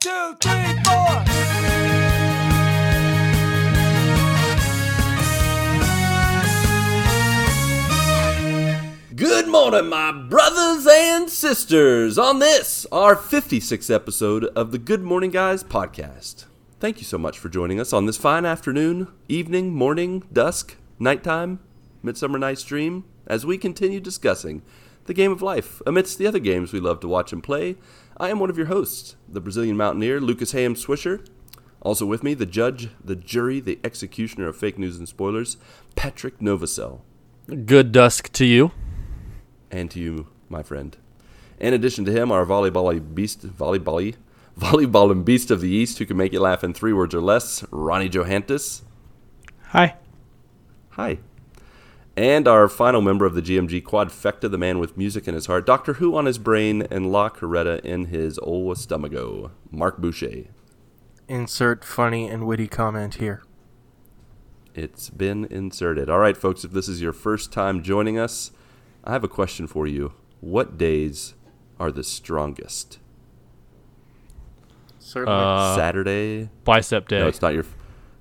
two, three, four. Good morning, my brothers and sisters, on this, our 56th episode of the Good Morning Guys podcast. Thank you so much for joining us on this fine afternoon, evening, morning, dusk, nighttime, midsummer night's dream, as we continue discussing the game of life amidst the other games we love to watch and play. I am one of your hosts, the Brazilian mountaineer, Lucas Ham Swisher. Also with me, the judge, the jury, the executioner of fake news and spoilers, Patrick Novacell Good dusk to you. and to you, my friend. In addition to him, our volleyball beast, volleyball, volleyball and beast of the East, who can make you laugh in three words or less, Ronnie Johantis. Hi. Hi. And our final member of the GMG quadfecta, the man with music in his heart, Doctor Who on his brain, and La Coretta in his old stomacho, Marc Boucher. Insert funny and witty comment here. It's been inserted. All right, folks, if this is your first time joining us, I have a question for you. What days are the strongest? Certainly. Uh, Saturday, bicep day. No, it's not your.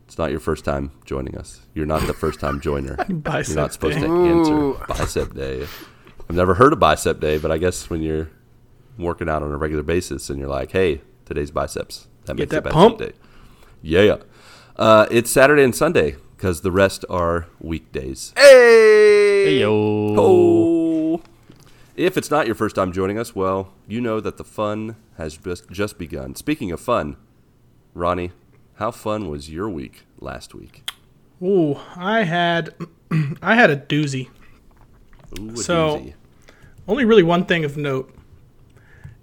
It's not your first time joining us. You're not the first time joiner. bicep You're not supposed day. to Ooh. answer bicep day. I've never heard of bicep day, but I guess when you're working out on a regular basis and you're like, "Hey, today's biceps," that makes that it bicep pump. day. Yeah, uh, it's Saturday and Sunday because the rest are weekdays. hey! Hey, yo. Oh. If it's not your first time joining us, well, you know that the fun has just just begun. Speaking of fun, Ronnie, how fun was your week last week? Ooh, I had I had a doozy. Ooh, a So- doozy. Only really one thing of note.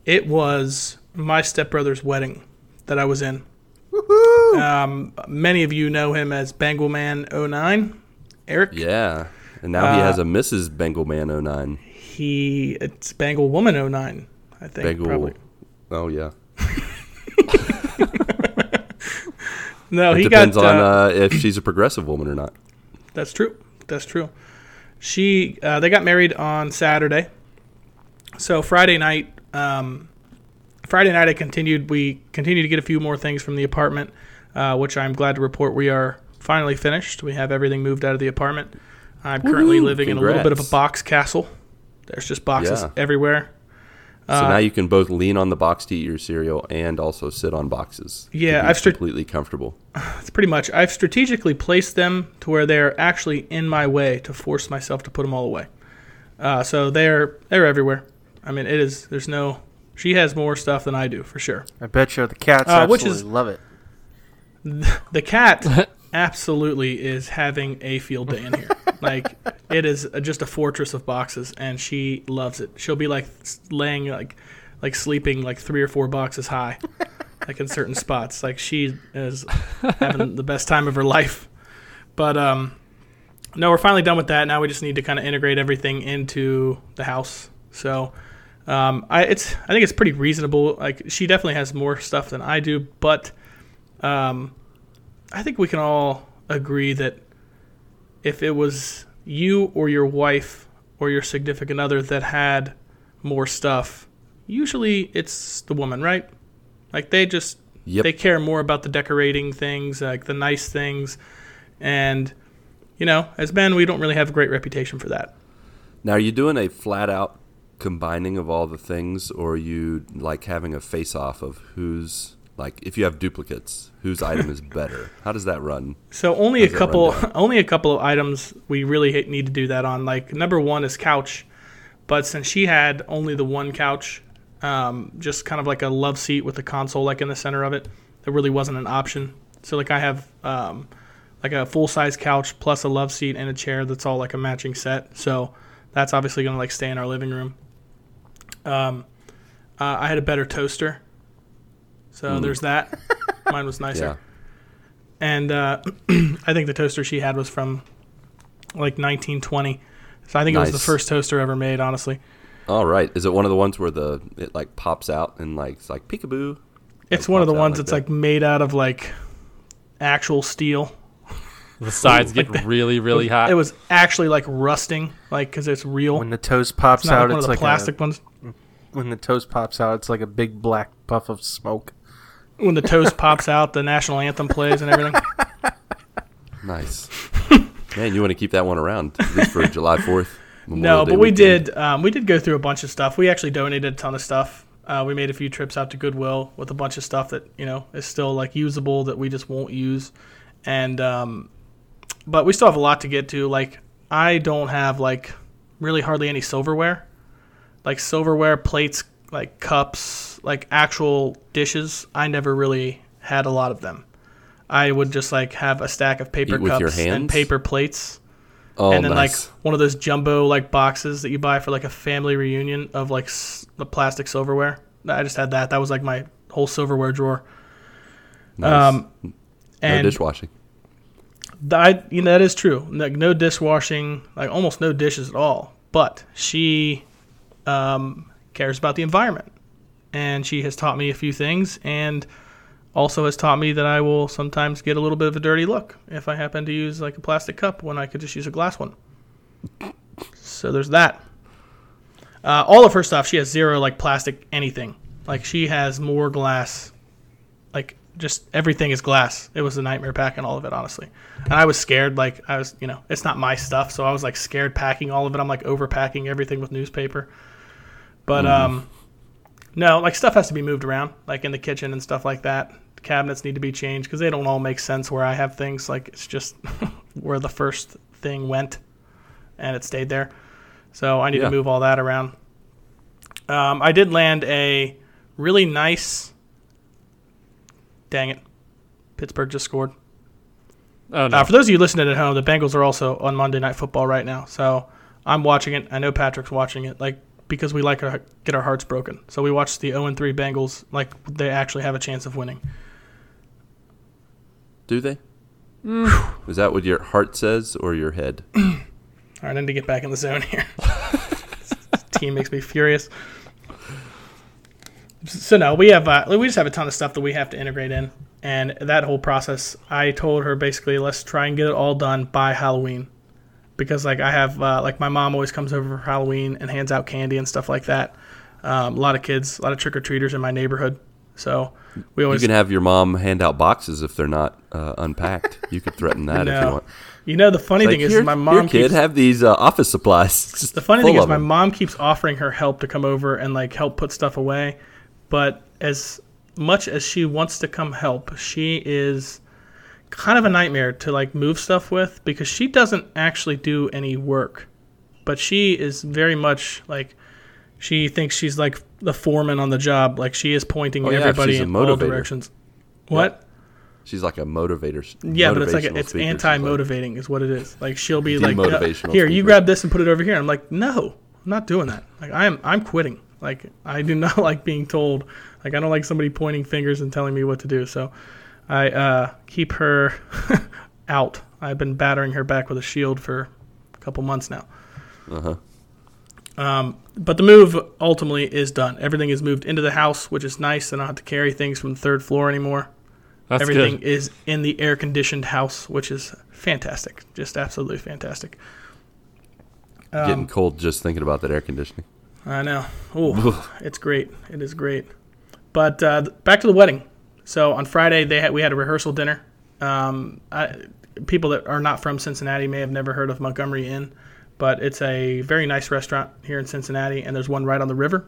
It was my stepbrother's wedding that I was in. Um, many of you know him as Bangleman 09. Eric. Yeah. And now he Uh, has a Mrs. Bengalman 09. He it's Bangle Woman 09, I think. Bengal. Probably. Oh, yeah. No, It he depends got on uh, uh, if she's a progressive woman or not. That's true. That's true. She uh, they got married on Saturday. So Friday night, um, Friday night I continued. We continued to get a few more things from the apartment, uh, which I'm glad to report we are finally finished. We have everything moved out of the apartment. I'm currently Woohoo! living in a little bit of a box castle. There's just boxes Yeah. everywhere. So Uh, now you can both lean on the box to eat your cereal and also sit on boxes. Yeah, I've stri- completely comfortable. It's pretty much. I've strategically placed them to where they're actually in my way to force myself to put them all away. Uh, so they're they're everywhere. I mean, it is. There's no. She has more stuff than I do for sure. I bet you the cats Uh, which absolutely is- love it. The cat absolutely is having a field day in here. like it is a, just a fortress of boxes, and she loves it. She'll be like laying like like sleeping like three or four boxes high, like in certain spots. Like she is having the best time of her life. But um, no, we're finally done with that. Now we just need to kind of integrate everything into the house. So. Um, I it's I think it's pretty reasonable. Like she definitely has more stuff than I do, but um, I think we can all agree that if it was you or your wife or your significant other that had more stuff, usually it's the woman, right? Like they just Yep. they care more about the decorating things, like the nice things, and you know, as men, we don't really have a great reputation for that. Now, are you doing a flat out combining of all the things, or are you like having a face off of who's like if you have duplicates, whose item is better? How does that run? So only a couple, only a couple of items we really need to do that on. Like number one is couch, but since she had only the one couch, um, just kind of like a love seat with a console like in the center of it, there really wasn't an option. So like I have um, like a full size couch plus a love seat and a chair that's all like a matching set. So that's obviously gonna like stay in our living room. Um, uh, I had a better toaster, so there's that. Mine was nicer Yeah. and uh, I think the toaster she had was from like 1920. So I think it was the first toaster ever made, honestly. All right. Is it one of the ones where the it like pops out and like it's like peekaboo? It's Like, one of the ones like that's that. like made out of like actual steel. The sides get really, really hot. It was actually like rusting, like because it's real. When the toast pops it's out, like one it's of the like plastic ones. when the toast pops out, it's like a big black puff of smoke. When the toast pops out, the national anthem plays and everything. Nice. Man, you want to keep that one around at least for July Fourth. No, but we did. Um, we did go through a bunch of stuff. We actually donated a ton of stuff. Uh, we made a few trips out to Goodwill with a bunch of stuff that you know is still like usable that we just won't use, and um, but we still have a lot to get to. Like I don't have like really hardly any silverware, like silverware, plates, like cups, like actual dishes. I never really had a lot of them. I would just like have a stack of paper cups and paper plates Oh, and then nice. like one of those jumbo like boxes that you buy for like a family reunion of like s- the plastic silverware. I just had that. That was like my whole silverware drawer. nice. Um, no and dishwashing. I, you know, that is true. Like no dishwashing, like almost no dishes at all. But she um, cares about the environment, and she has taught me a few things, and also has taught me that I will sometimes get a little bit of a dirty look if I happen to use like a plastic cup when I could just use a glass one. So there's that. Uh, all of her stuff, she has zero like plastic anything. Like she has more glass. Like just everything is glass. It was a nightmare packing all of it, honestly. And I was scared. Like I was, you know, it's not my stuff, so I was like scared packing all of it. I'm like overpacking everything with newspaper. But um, no, like stuff has to be moved around, like in the kitchen and stuff like that. The cabinets need to be changed because they don't all make sense where I have things. Like it's just where the first thing went, and it stayed there. So I need Yeah. to move all that around. Um, I did land a really nice. Dang it, Pittsburgh just scored. Oh no. Uh, for those of you listening at home, the Bengals are also on Monday Night Football right now. So I'm watching it. I know Patrick's watching it, like because we like to get our hearts broken. So we watch the 0 3 Bengals, like they actually have a chance of winning. Do they? Mm. Is that what your heart says or your head? All right, I need to get back in the zone here. This team makes me furious. So no, we have uh, we just have a ton of stuff that we have to integrate in, and that whole process. I told her basically, let's try and get it all done by Halloween, because like I have uh, like my mom always comes over for Halloween and hands out candy and stuff like that. Um, a lot of kids, a lot of trick or treaters in my neighborhood, so we always You can have your mom hand out boxes if they're not uh, unpacked. You could threaten that if you want. You know the funny Like, thing is, my mom kid, keeps have these uh, office supplies. Just The funny thing is, my them. mom keeps offering her help to come over and like help put stuff away, but as much as she wants to come help, she is kind of a nightmare to like move stuff with because she doesn't actually do any work, but she is very much like she thinks she's like the foreman on the job. Like she is pointing Oh, yeah, everybody a in all directions. What? She's like a motivator. Yeah, but it's like motivational it's speaker. Anti-motivating is what it is. Like she'll be like, uh, "Here, you grab this and put it over here." I'm like, "No, I'm not doing that. Like I am I'm quitting. Like I do not like being told. Like I don't like somebody pointing fingers and telling me what to do. So I uh, keep her out. I've been battering her back with a shield for a couple months now. Uh-huh. Um, but the move ultimately is done. Everything is moved into the house, which is nice. I don't have to carry things from the third floor anymore. That's Everything good. is in the air conditioned house, which is fantastic. Just absolutely fantastic. Um, Getting cold just thinking about that air conditioning. I know. Oh, it's great. It is great. But uh, back to the wedding. So on Friday, they had, we had a rehearsal dinner. Um, I, people that are not from Cincinnati may have never heard of Montgomery Inn, but it's a very nice restaurant here in Cincinnati, and there's one right on the river.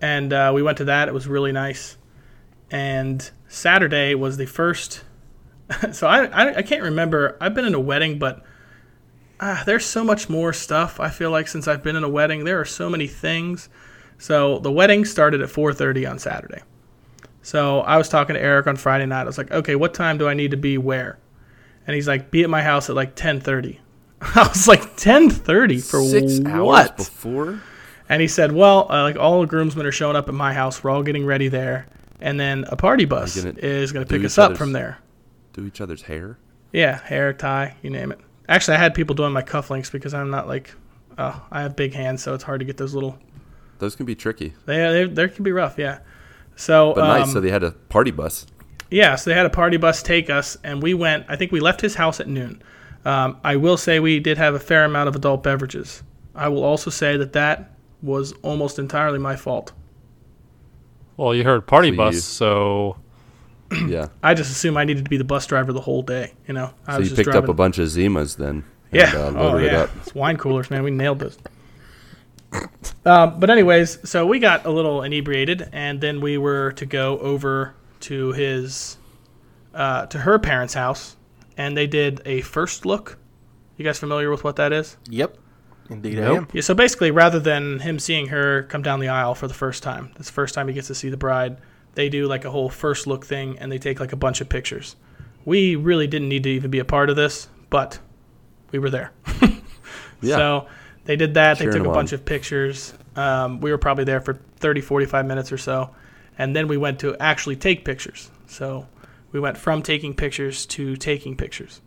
And uh, we went to that. It was really nice. And Saturday was the first. so I, I I can't remember. I've been in a wedding, but ah, there's so much more stuff. I feel like since I've been in a wedding, there are so many things. So the wedding started at 4:30 on Saturday. So I was talking to Eric on Friday night. I was like, "Okay, what time do I need to be where?" And he's like, "Be at my house at like 10:30." I was like, "10:30 for Six hours what?" before? And he said, "Well, uh, like all the groomsmen are showing up at my house. We're all getting ready there, and then a party bus gonna is going to pick us up from there." Do each other's hair? Yeah, hair, tie, you name it. Actually, I had people doing my cufflinks because I'm not like, oh, I have big hands, so it's hard to get those little. Those can be tricky. They they, they can be rough, yeah. So, But um, nice. So they had a party bus. yeah, so they had a party bus take us, and we went. I think we left his house at noon. Um, I will say we did have a fair amount of adult beverages. I will also say that that was almost entirely my fault. Well, you heard party So bus, you- so Yeah. I just assumed I needed to be the bus driver the whole day. You know, I So was you just picked driving. up a bunch of Zimas then. Yeah. And, uh, oh loaded it yeah. up. It's wine coolers, man. We nailed this. Um, but anyways, so we got a little inebriated, and then we were to go over to his, uh, to her parents' house, and they did a first look. You guys familiar with what that is? Yep. Indeed, I am. Yeah. So basically, rather than him seeing her come down the aisle for the first time, this the first time he gets to see the bride. They do like a whole first look thing, and they take like a bunch of pictures. We really didn't need to even be a part of this, but we were there. Yeah. So they did that. They took a bunch of pictures. Um, we were probably there for 30, 45 minutes or so. And then we went to actually take pictures. So we went from taking pictures to taking pictures.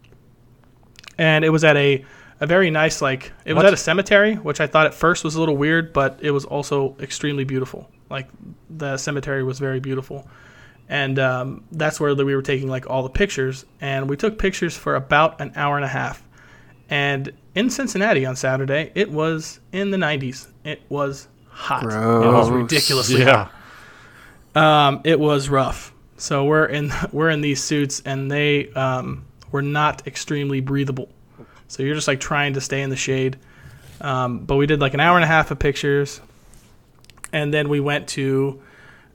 And it was at a, a very nice, like, it was What? at a cemetery, which I thought at first was a little weird, but it was also extremely beautiful. Like, the cemetery was very beautiful. And um, that's where we were taking, like, all the pictures. And we took pictures for about an hour and a half. And in Cincinnati on Saturday, it was in the 90s. It was hot. It was Gross. ridiculously Yeah. um, it was rough. So we're in we're in these suits, and they um, were not extremely breathable. So you're just like trying to stay in the shade. Um, but we did like an hour and a half of pictures, and then we went to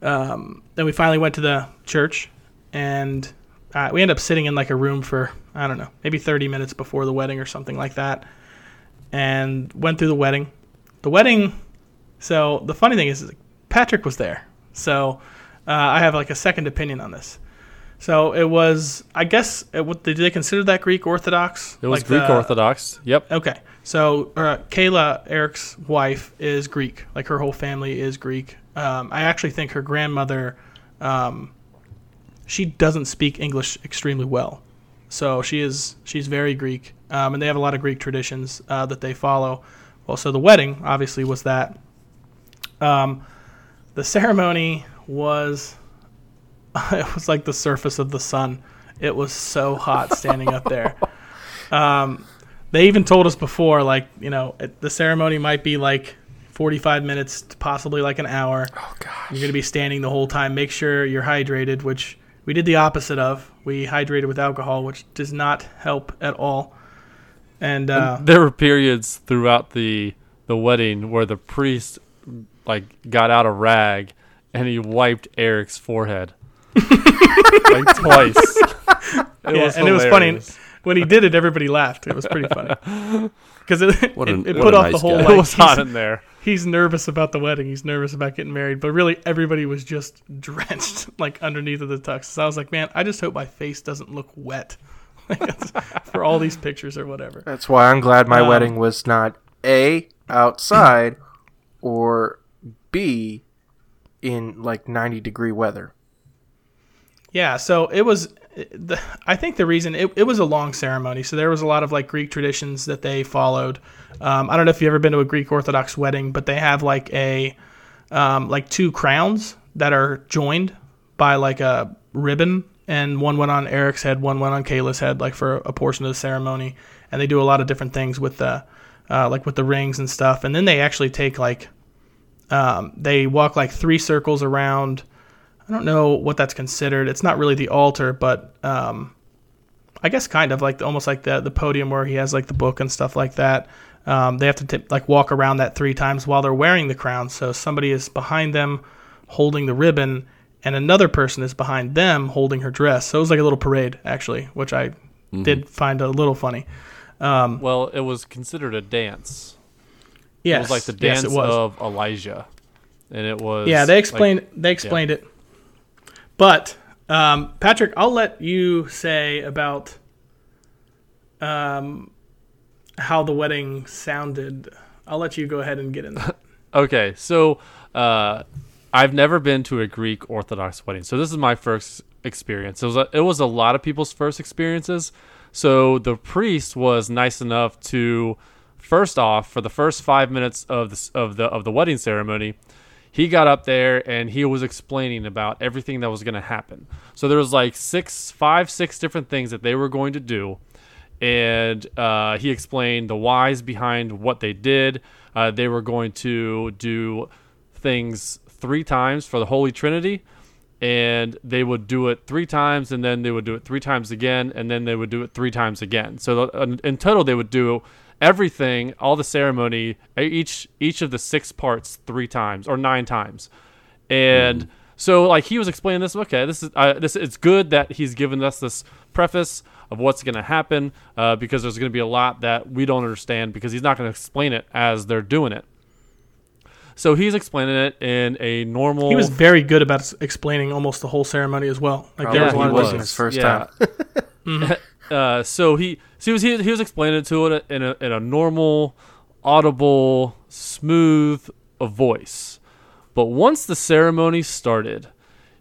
um, then we finally went to the church, and uh, we ended up sitting in like a room for I don't know maybe 30 minutes before the wedding or something like that, and went through the wedding. The wedding. So the funny thing is, is Patrick was there. So uh, I have like a second opinion on this. So it was, I guess, it, what, did they consider that Greek Orthodox? It was Like Greek the- Orthodox. Yep. Okay. So uh, Kayla, Eric's wife, is Greek. Like her whole family is Greek. Um, I actually think her grandmother, um, she doesn't speak English extremely well. So she is she's very Greek, um, and they have a lot of Greek traditions uh, that they follow. Well, so the wedding obviously was that. Um, the ceremony was it was like the surface of the sun. It was so hot standing up there. Um, they even told us before, like you know, it, the ceremony might be like 45 minutes, to possibly like an hour. Oh gosh. You're gonna be standing the whole time. Make sure you're hydrated, which we did the opposite of. We hydrated with alcohol, which does not help at all. And uh, There were periods throughout the the wedding where the priest like got out a rag and he wiped Eric's forehead like twice. It yeah, and it was funny when he did it. Everybody laughed. It was pretty funny because it, What it, it put off nice the whole guy. like It was hot in there. He's nervous about the wedding. He's nervous about getting married, but really everybody was just drenched like underneath of the tux. So I was like, man, I just hope my face doesn't look wet for all these pictures or whatever. That's why I'm glad my Um, wedding was not A, outside, or B, in like 90 degree weather. Yeah, so it was. The, I think the reason it, it was a long ceremony, so there was a lot of like Greek traditions that they followed. Um, I don't know if you've ever been to a Greek Orthodox wedding, but they have like a um, like two crowns that are joined by like a ribbon, and one went on Eric's head, one went on Kayla's head, like for a portion of the ceremony. And they do a lot of different things with the uh, like with the rings and stuff. And then they actually take like um, they walk like three circles around. I don't know what that's considered. It's not really the altar, but um, I guess kind of like almost like the the podium where he has like the book and stuff like that. Um, they have to t- like walk around that three times while they're wearing the crown. So somebody is behind them holding the ribbon, and another person is behind them holding her dress. So it was like a little parade actually, which I did find a little funny. Well, it was considered a dance. Yes, It was like the dance it was. of Elijah, and it was Yeah, they like- explained they explained it. But um, Patrick, I'll let you say about um, how the wedding sounded. I'll let you go ahead and get in. Okay, so uh, I've never been to a Greek Orthodox wedding, so this is my first experience. It was a, it was a lot of people's first experiences. So the priest was nice enough to, first off, for the first five minutes of the of the of the wedding ceremony, he got up there and he was explaining about everything that was going to happen. So there was like six, five, six different things that they were going to do and uh, he explained the whys behind what they did. Uh, they were going to do things three times for the Holy Trinity, and they would do it three times, and then they would do it three times again, and then they would do it three times again. So in- in total, they would do everything, all the ceremony, each each of the six parts three times or nine times, and so like he was explaining this. Okay, this is uh, this. It's good that he's given us this preface of what's going to happen uh, because there's going to be a lot that we don't understand because he's not going to explain it as they're doing it. So he's explaining it in a normal. He was very good about explaining almost the whole ceremony as well. Like there was a lot he of was. wasn't his first Yeah. time. uh, so he, so he was he, he was explaining it to it in a in a normal, audible, smooth voice. But once the ceremony started,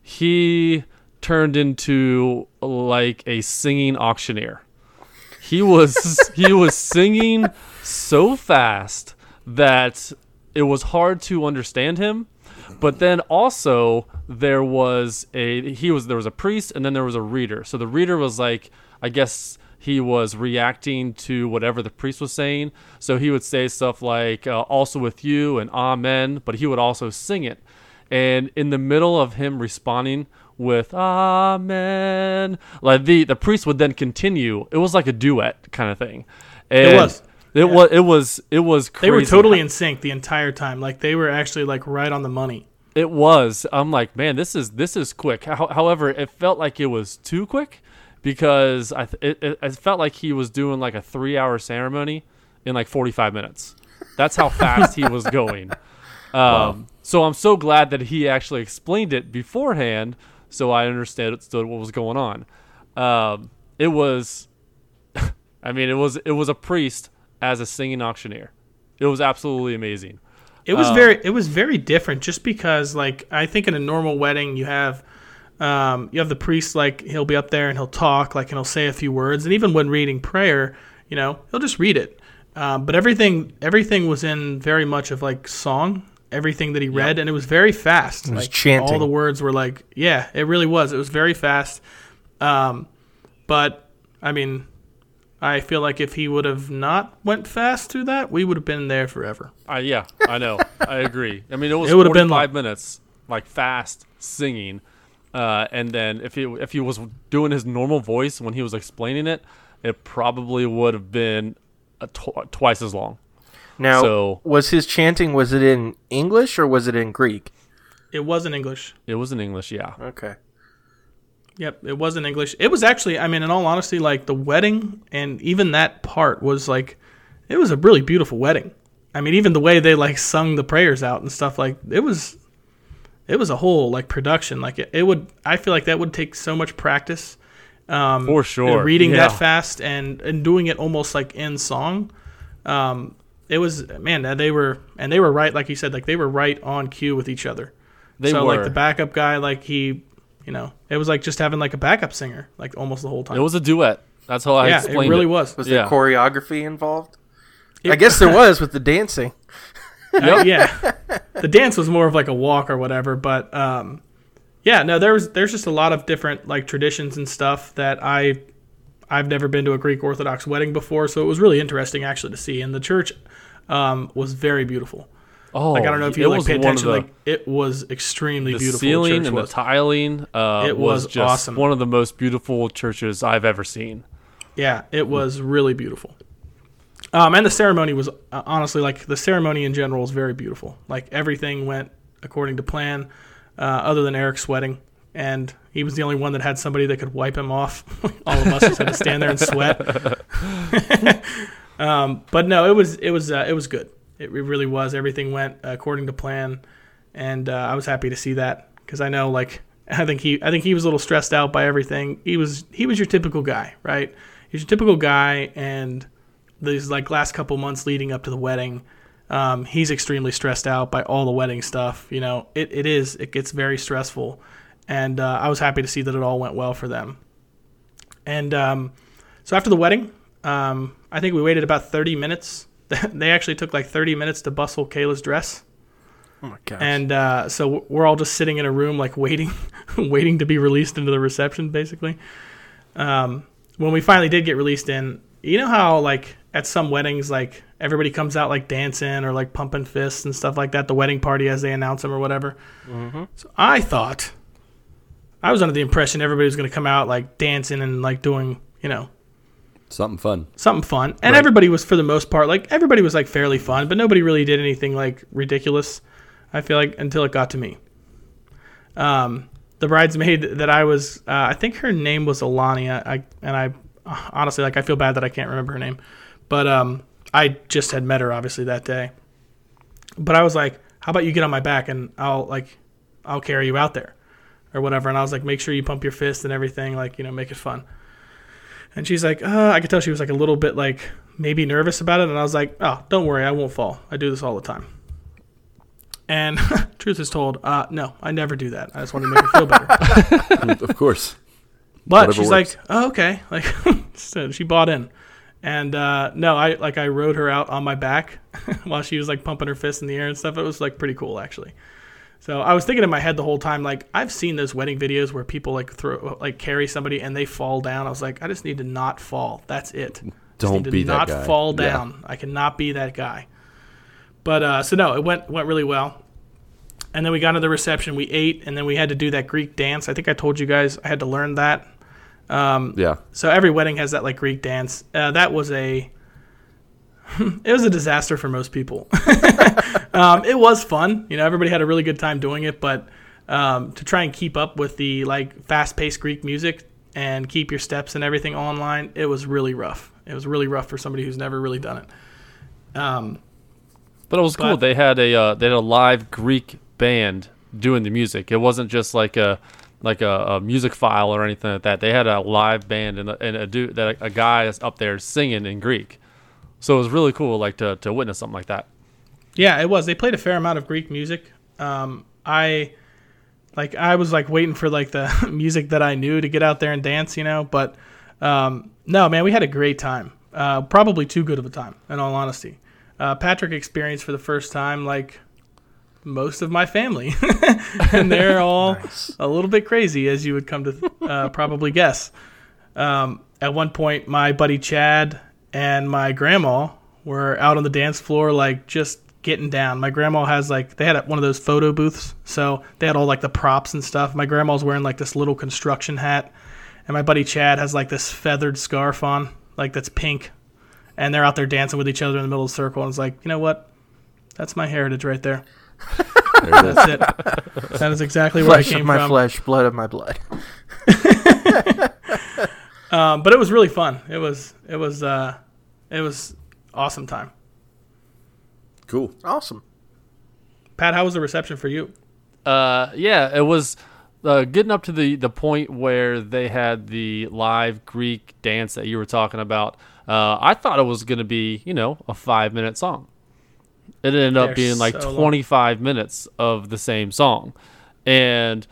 he turned into like a singing auctioneer. He was he was singing so fast that it was hard to understand him. But then also there was a he was there was a priest and then there was a reader. So the reader was like I guess he was reacting to whatever the priest was saying. So he would say stuff like uh, also with you and amen, but he would also sing it. And in the middle of him responding with amen, like the the priest would then continue. It was like a duet kind of thing. And was. It was it was it was crazy. They were totally in sync the entire time. Like they were actually like right on the money. It was. I'm like, man, this is this is quick. How, however, it felt like it was too quick because I th- it, it, it felt like he was doing like a three hour ceremony in like 45 minutes. That's how fast he was going. Um, So I'm so glad that he actually explained it beforehand, so I understood what was going on. Um, it was, I mean, it was it was a priest as a singing auctioneer. It was absolutely amazing. It was Oh. very it was very different just because like I think in a normal wedding you have um, you have the priest like he'll be up there and he'll talk like and he'll say a few words. And even when reading prayer you know he'll just read it. Um, but everything everything was in very much of like song everything that he read. And it was very fast. It was like chanting. all the words were like yeah it really was. It was very fast. Um, but I mean I feel like if he would have not went fast through that we would have been there forever. Uh, yeah, I know. I agree. I mean, it was It would've been 45 long. minutes, like fast singing, uh, and then if he if he was doing his normal voice when he was explaining it, it probably would have been a tw- twice as long. Now, So- was his chanting? Was it in English or was it in Greek? it was in English It was in English, yeah. Okay. Yep, it was in English. It was actually, I mean, in all honesty, like the wedding and even that part was like, it was a really beautiful wedding. I mean, even the way they like sung the prayers out and stuff, like it was, it was a whole like production. Like it, it would, I feel like that would take so much practice. Um, For sure, reading yeah. that fast and and doing it almost like in song. Um, it was man, they were and they were right, like you said, like they were right on cue with each other. They so were. like the backup guy, like he, you know, it was like just having like a backup singer, like almost the whole time. It was a duet. That's how I yeah, it explained really was. Was Yeah. there choreography involved? It- I guess there was with the dancing. Uh, yeah, the dance was more of like a walk or whatever, but um, yeah, no, there was there's just a lot of different like traditions and stuff that I I've never been to a Greek Orthodox wedding before, so it was really interesting actually to see. And the church um, was very beautiful. Oh, Like I don't know if you like pay attention, the- like it was extremely the beautiful. ceiling church and was. the tiling uh, It was, was just awesome. one of the most beautiful churches I've ever seen. Yeah, it was really beautiful. Um, and the ceremony was uh, honestly like the ceremony in general was very beautiful. Like everything went according to plan, uh, other than Eric's wedding, and he was the only one that had somebody that could wipe him off. All of us just had to stand there and sweat. um, but no, it was it was uh, it was good. It really was. Everything went according to plan, and uh, I was happy to see that because I know like I think he I think he was a little stressed out by everything. He was he was your typical guy, right? He's your typical guy, and these like last couple months leading up to the wedding, um, he's extremely stressed out by all the wedding stuff. You know, it, it is it gets very stressful, and uh, I was happy to see that it all went well for them. And um, so after the wedding, um, I think we waited about thirty minutes. they actually took like thirty minutes to bustle Kayla's dress. Oh my gosh. And uh, so we're all just sitting in a room, like waiting, waiting to be released into the reception, basically. Um, when we finally did get released in, you know how like at some weddings, like everybody comes out like dancing or like pumping fists and stuff like that. The wedding party as they announce them or whatever. So I thought I was under the impression everybody was going to come out like dancing and like doing, you know, Something fun. something fun. And everybody was for the most part like everybody was like fairly fun, but nobody really did anything like ridiculous. I feel like until it got to me. Um, the bridesmaid that I was, uh, I think her name was Alania. I and I honestly like I feel bad that I can't remember her name, but um, I just had met her obviously that day. But I was like, how about you get on my back and I'll like, I'll carry you out there, or whatever. And I was like, make sure you pump your fist and everything, like you know, make it fun. And she's like, uh, I could tell she was like a little bit like maybe nervous about it. And I was like, oh, don't worry, I won't fall. I do this all the time. And truth is told, uh, no, I never do that. I just want to make her feel better. of course. But she's works. like, oh, okay. Like, so she bought in. And uh, no, I like I rode her out on my back while she was like pumping her fists in the air and stuff. It was like pretty cool actually. So I was thinking in my head the whole time, like I've seen those wedding videos where people like throw like carry somebody and they fall down. I was like, I just need to not fall. That's it. Don't need to be that not guy. fall Yeah. down. I cannot be that guy. But uh, so no, it went went really well. And then we got to the reception. We ate, and then we had to do that Greek dance. I think I told you guys I had to learn that. Yeah. So every wedding has that like Greek dance. Uh, that was a it was a disaster for most people. um, it was fun, you know. Everybody had a really good time doing it, but um, to try and keep up with the like fast-paced Greek music and keep your steps and everything online, it was really rough. It was really rough for somebody who's never really done it. Um, But it was cool. They had a uh, they had a live Greek band doing the music. It wasn't just like a like a, a music file or anything like that. They had a live band and a, and a dude that a guy is up there singing in Greek. So it was really cool, like to to witness something like that. Yeah, it was. They played a fair amount of Greek music. Um, I like I was like waiting for like the music that I knew to get out there and dance, you know. But um, no, man, we had a great time. Uh, probably too good of a time, in all honesty. Uh, Patrick experienced for the first time like most of my family, and they're all a little bit crazy, as you would come to uh, probably guess. Um, at one point, my buddy Chad and my grandma were out on the dance floor, like just getting down. My grandma has like they had one of those photo booths, so they had all like the props and stuff. My grandma's wearing like this little construction hat, and my buddy Chad has like this feathered scarf on, like that's pink, and they're out there dancing with each other in the middle of the circle. And it's like, you know what? That's my heritage right there. There it is. That's it. that is exactly where I Flesh came of my from. flesh, blood of my blood. Um, but it was really fun. It was it was uh, it was awesome time. Cool. Awesome. Pat, how was the reception for you? Uh, yeah, it was uh, getting up to the the point where they had the live Greek dance that you were talking about. Uh, I thought it was going to be, you know, a five minute song. It ended up They're being like so long. 25 minutes of the same song. And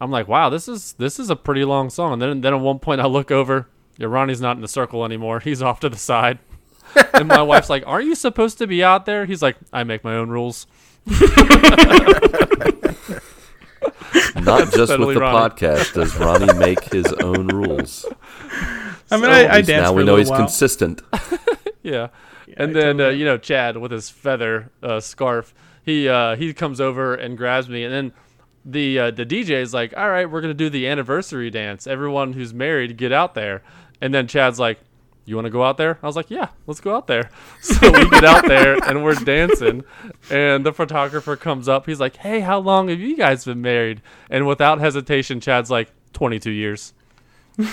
I'm like, wow, this is this is a pretty long song. And then then at one point I look over, yeah, Ronnie's not in the circle anymore. He's off to the side. and my wife's like, "Aren't you supposed to be out there?" He's like, "I make my own rules." Not just with the Ronnie. podcast does Ronnie make his own rules. I mean, So I, at I least danced now for we a know he's while. consistent. Yeah. And I then uh, you know Chad with his feather uh, scarf, he uh, he comes over and grabs me, and then the uh, the DJ is like, "All right, we're gonna do the anniversary dance. Everyone who's married, get out there." And then Chad's like, "You want to go out there?" I was like, "Yeah, let's go out there." So we get out there and we're dancing, and the photographer comes up. He's like, "Hey, how long have you guys been married?" And without hesitation, Chad's like, "22 years."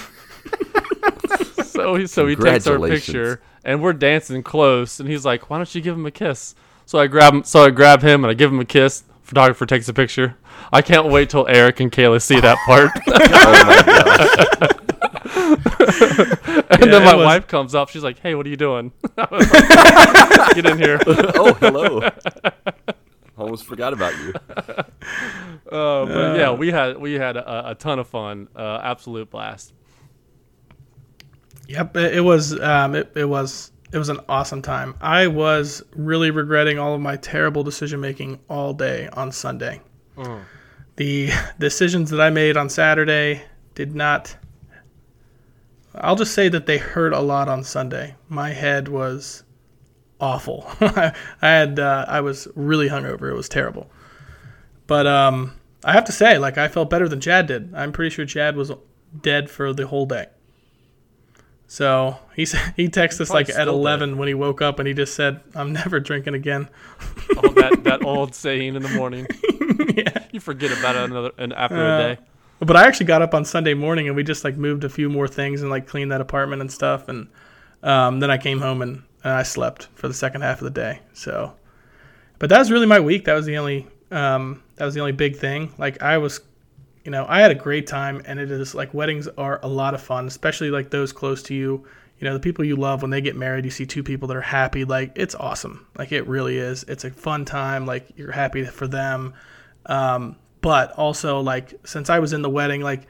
so he so he takes our picture and we're dancing close and he's like why don't you give him a kiss? So i grab him so i grab him and i give him a kiss. Photographer takes a picture. I can't wait till eric and kayla see that part. And Yeah, then my was- wife comes up. She's like hey what are you doing? Like, get in here. Oh, hello. Almost forgot about you. uh, but yeah we had we had a, a ton of fun. Uh, absolute blast Yep, it, it was. Um, it, it was. It was an awesome time. I was really regretting all of my terrible decision making all day on Sunday. The decisions that I made on Saturday did not. I'll just say that they hurt a lot on Sunday. My head was awful. I had. Uh, I was really hungover. It was terrible. But um, I have to say, like I felt better than Chad did. I'm pretty sure Chad was dead for the whole day. So he he texted us like at still dead. 11 when he woke up, and he just said, "I'm never drinking again." Oh, that that old saying in the morning. yeah. You forget about it another and after Uh, a day. But I actually got up on Sunday morning and we just like moved a few more things and like cleaned that apartment and stuff. And um, then I came home and, and I slept for the second half of the day. So, but that was really my week. That was the only um, that was the only big thing. Like I was, you know, I had a great time and it is like weddings are a lot of fun, especially like those close to you. You know, the people you love when they get married, you see two people that are happy. Like it's awesome. Like it really is. It's a fun time. Like you're happy for them. Um, but also like since I was in the wedding, like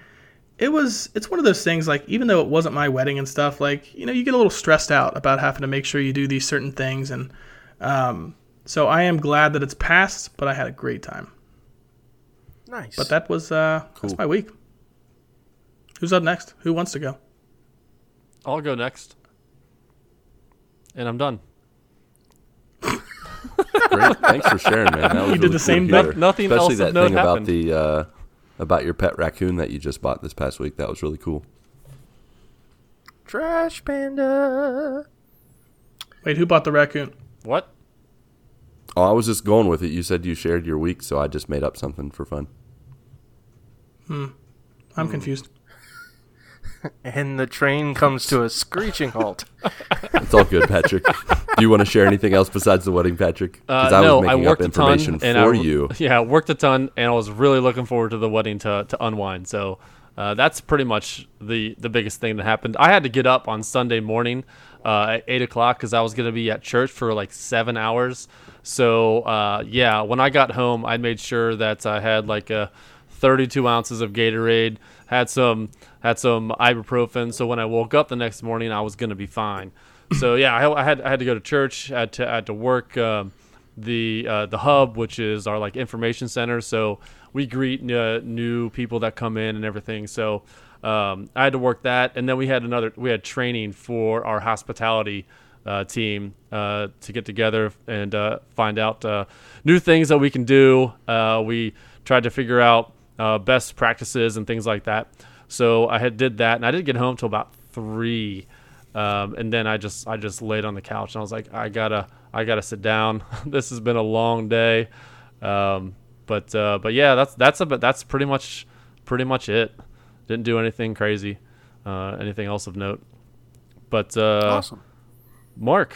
it was it's one of those things like even though it wasn't my wedding and stuff, like you know you get a little stressed out about having to make sure you do these certain things, and um, so I am glad that it's passed. But I had a great time. Nice. But that was uh, Cool. that's my week. Who's up next? Who wants to go? I'll go next. And I'm done. Great. Thanks for sharing, man. That was You did really the cool same to hear. thing? Nothing Especially else of that note thing about the uh, about your pet raccoon that you just bought this past week. That was really cool. Trash Panda. Wait, who bought the raccoon? What? Oh, I was just going with it. You said you shared your week, so I just made up something for fun. Hmm. I'm confused. And the train comes to a screeching halt. It's all good, Patrick. Do you want to share anything else besides the wedding, Patrick? Because Uh, I no, was I making worked up a ton information and for I, you. Yeah, worked a ton, and I was really looking forward to the wedding to, to unwind. So uh, that's pretty much the the biggest thing that happened. I had to get up on Sunday morning uh, at eight o'clock because I was going to be at church for like seven hours. So uh, yeah, when I got home, I made sure that I had like a 32 ounces of Gatorade, had some had some ibuprofen. So when I woke up the next morning, I was going to be fine. So yeah, I, I had I had to go to church, I had to I had to work. Um, the uh, the hub, which is our like information center. So we greet uh, new people that come in and everything. So um, I had to work that, and then we had another we had training for our hospitality uh, team uh, to get together and uh, find out uh, new things that we can do. Uh, we tried to figure out uh, best practices and things like that. So I had did that, and I didn't get home till about three. Um, and then I just I just laid on the couch and I was like I gotta I gotta sit down. this has been a long day, um, but but yeah that's that's a that's pretty much pretty much it. Didn't do anything crazy, uh, anything else of note. But uh, awesome. Marc,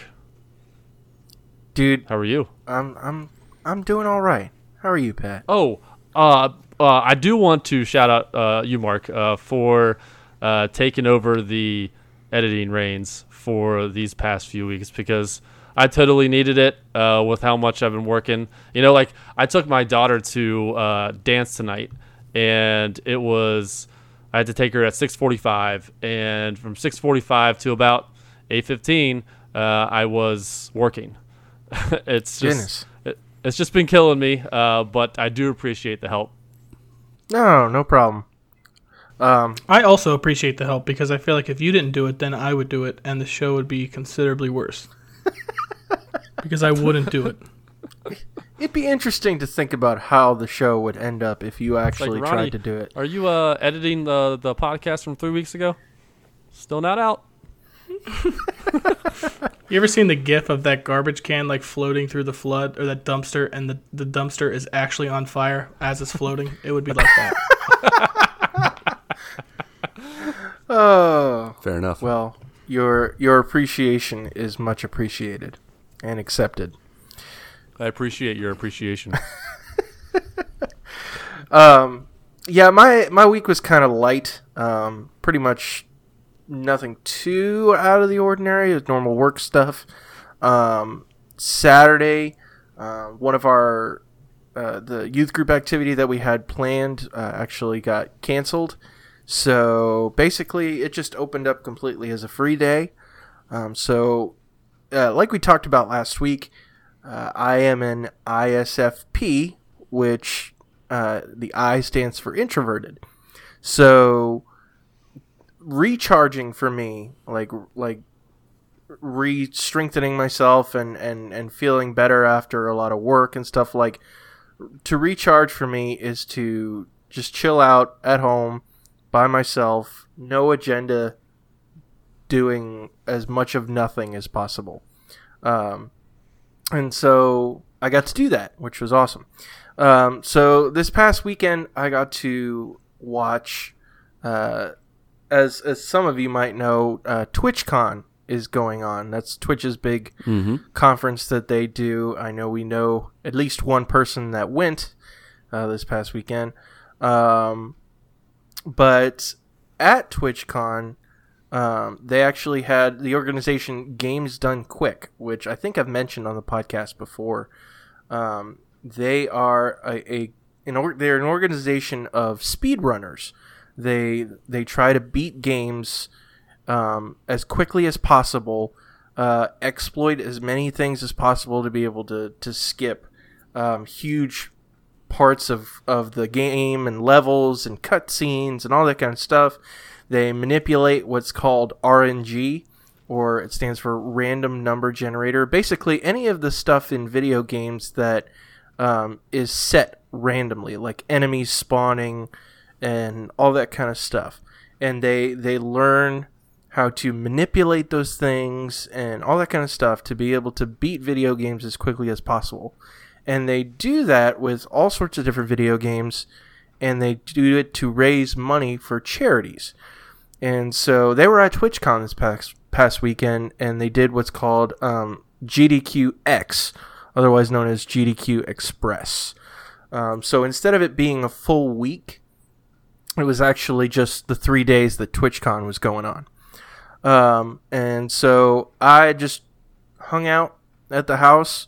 Dude, how are you? I'm I'm I'm doing all right. How are you, Pat? Oh, uh, uh, I do want to shout out uh, you, Marc, uh, for uh, taking over the editing reins for these past few weeks because I totally needed it uh, with how much I've been working. You know, like I took my daughter to uh, dance tonight, and it was I had to take her at 6:45, and from 6:45 to about 8:15, uh, I was working. it's just Goodness. it, it's just been killing me, uh, but I do appreciate the help. No, no problem. Um, I also appreciate the help because I feel like if you didn't do it, then I would do it, and the show would be considerably worse. because I wouldn't do it. it'd be interesting to think about how the show would end up if you Like actually Ronnie, tried to do it. Are you uh, editing the the podcast from three weeks ago? Still not out. You ever seen the gif of that garbage can like floating through the flood or that dumpster and the, the dumpster is actually on fire as it's floating? It would be like that. Oh, Fair enough. well, your your appreciation is much appreciated and accepted. I appreciate your appreciation. Um, yeah, my my week was kind of light. Um, pretty much nothing too out of the ordinary. It was normal work stuff. Um, Saturday, uh, one of our uh, the youth group activity that we had planned uh, actually got canceled. So basically, it just opened up completely as a free day. Um, so, uh, like we talked about last week, uh, I am an ISFP, which uh, the I stands for introverted. So recharging for me, like like re strengthening myself and, and, and feeling better after a lot of work and stuff like to recharge for me is to just chill out at home by myself, no agenda, doing as much of nothing as possible. Um, and so I got to do that, which was awesome. Um, so this past weekend, I got to watch, uh, as as some of you might know, uh, TwitchCon is going on. That's Twitch's big conference that they do. I know we know at least one person that went uh, this past weekend. Um, but at TwitchCon, um, they actually had the organization Games Done Quick, which I think I've mentioned on the podcast before. Um, they are a, a an or, they're an organization of speedrunners. They they try to beat games um, as quickly as possible, uh, exploit as many things as possible to be able to to skip um, huge parts of, of the game and levels and cutscenes and all that kind of stuff. They manipulate what's called RNG, or it stands for Random Number Generator. Basically, any of the stuff in video games that um, is set randomly, like enemies spawning and all that kind of stuff. And they they learn how to manipulate those things and all that kind of stuff to be able to beat video games as quickly as possible. And they do that with all sorts of different video games, and they do it to raise money for charities. And so they were at TwitchCon this past past weekend, and they did what's called um, GDQX, otherwise known as GDQ Express. Um, so instead of it being a full week, it was actually just the three days that TwitchCon was going on. Um, and so I just hung out at the house,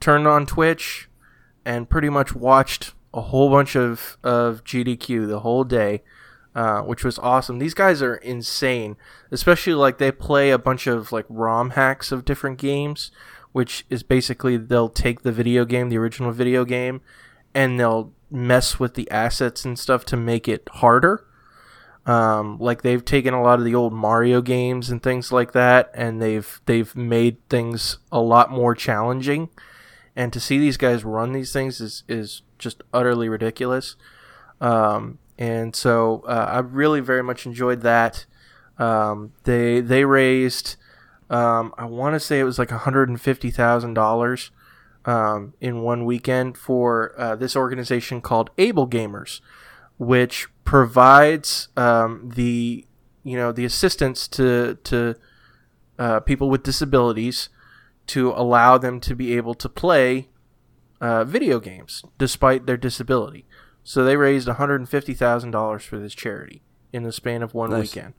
turned on Twitch, and pretty much watched a whole bunch of, of GDQ the whole day, uh, which was awesome. These guys are insane, especially like they play a bunch of like ROM hacks of different games, which is basically they'll take the video game, the original video game, and they'll mess with the assets and stuff to make it harder. Um, like they've taken a lot of the old Mario games and things like that, and they've they've made things a lot more challenging. And to see these guys run these things is is just utterly ridiculous. Um, and so uh, I really very much enjoyed that. Um, they they raised, um, I want to say it was like one hundred and fifty thousand dollars um, in one weekend for uh, this organization called Able Gamers, which provides um, the you know the assistance to to uh, people with disabilities to allow them to be able to play uh, video games despite their disability. So they raised one hundred and fifty thousand dollars for this charity in the span of one Nice. weekend.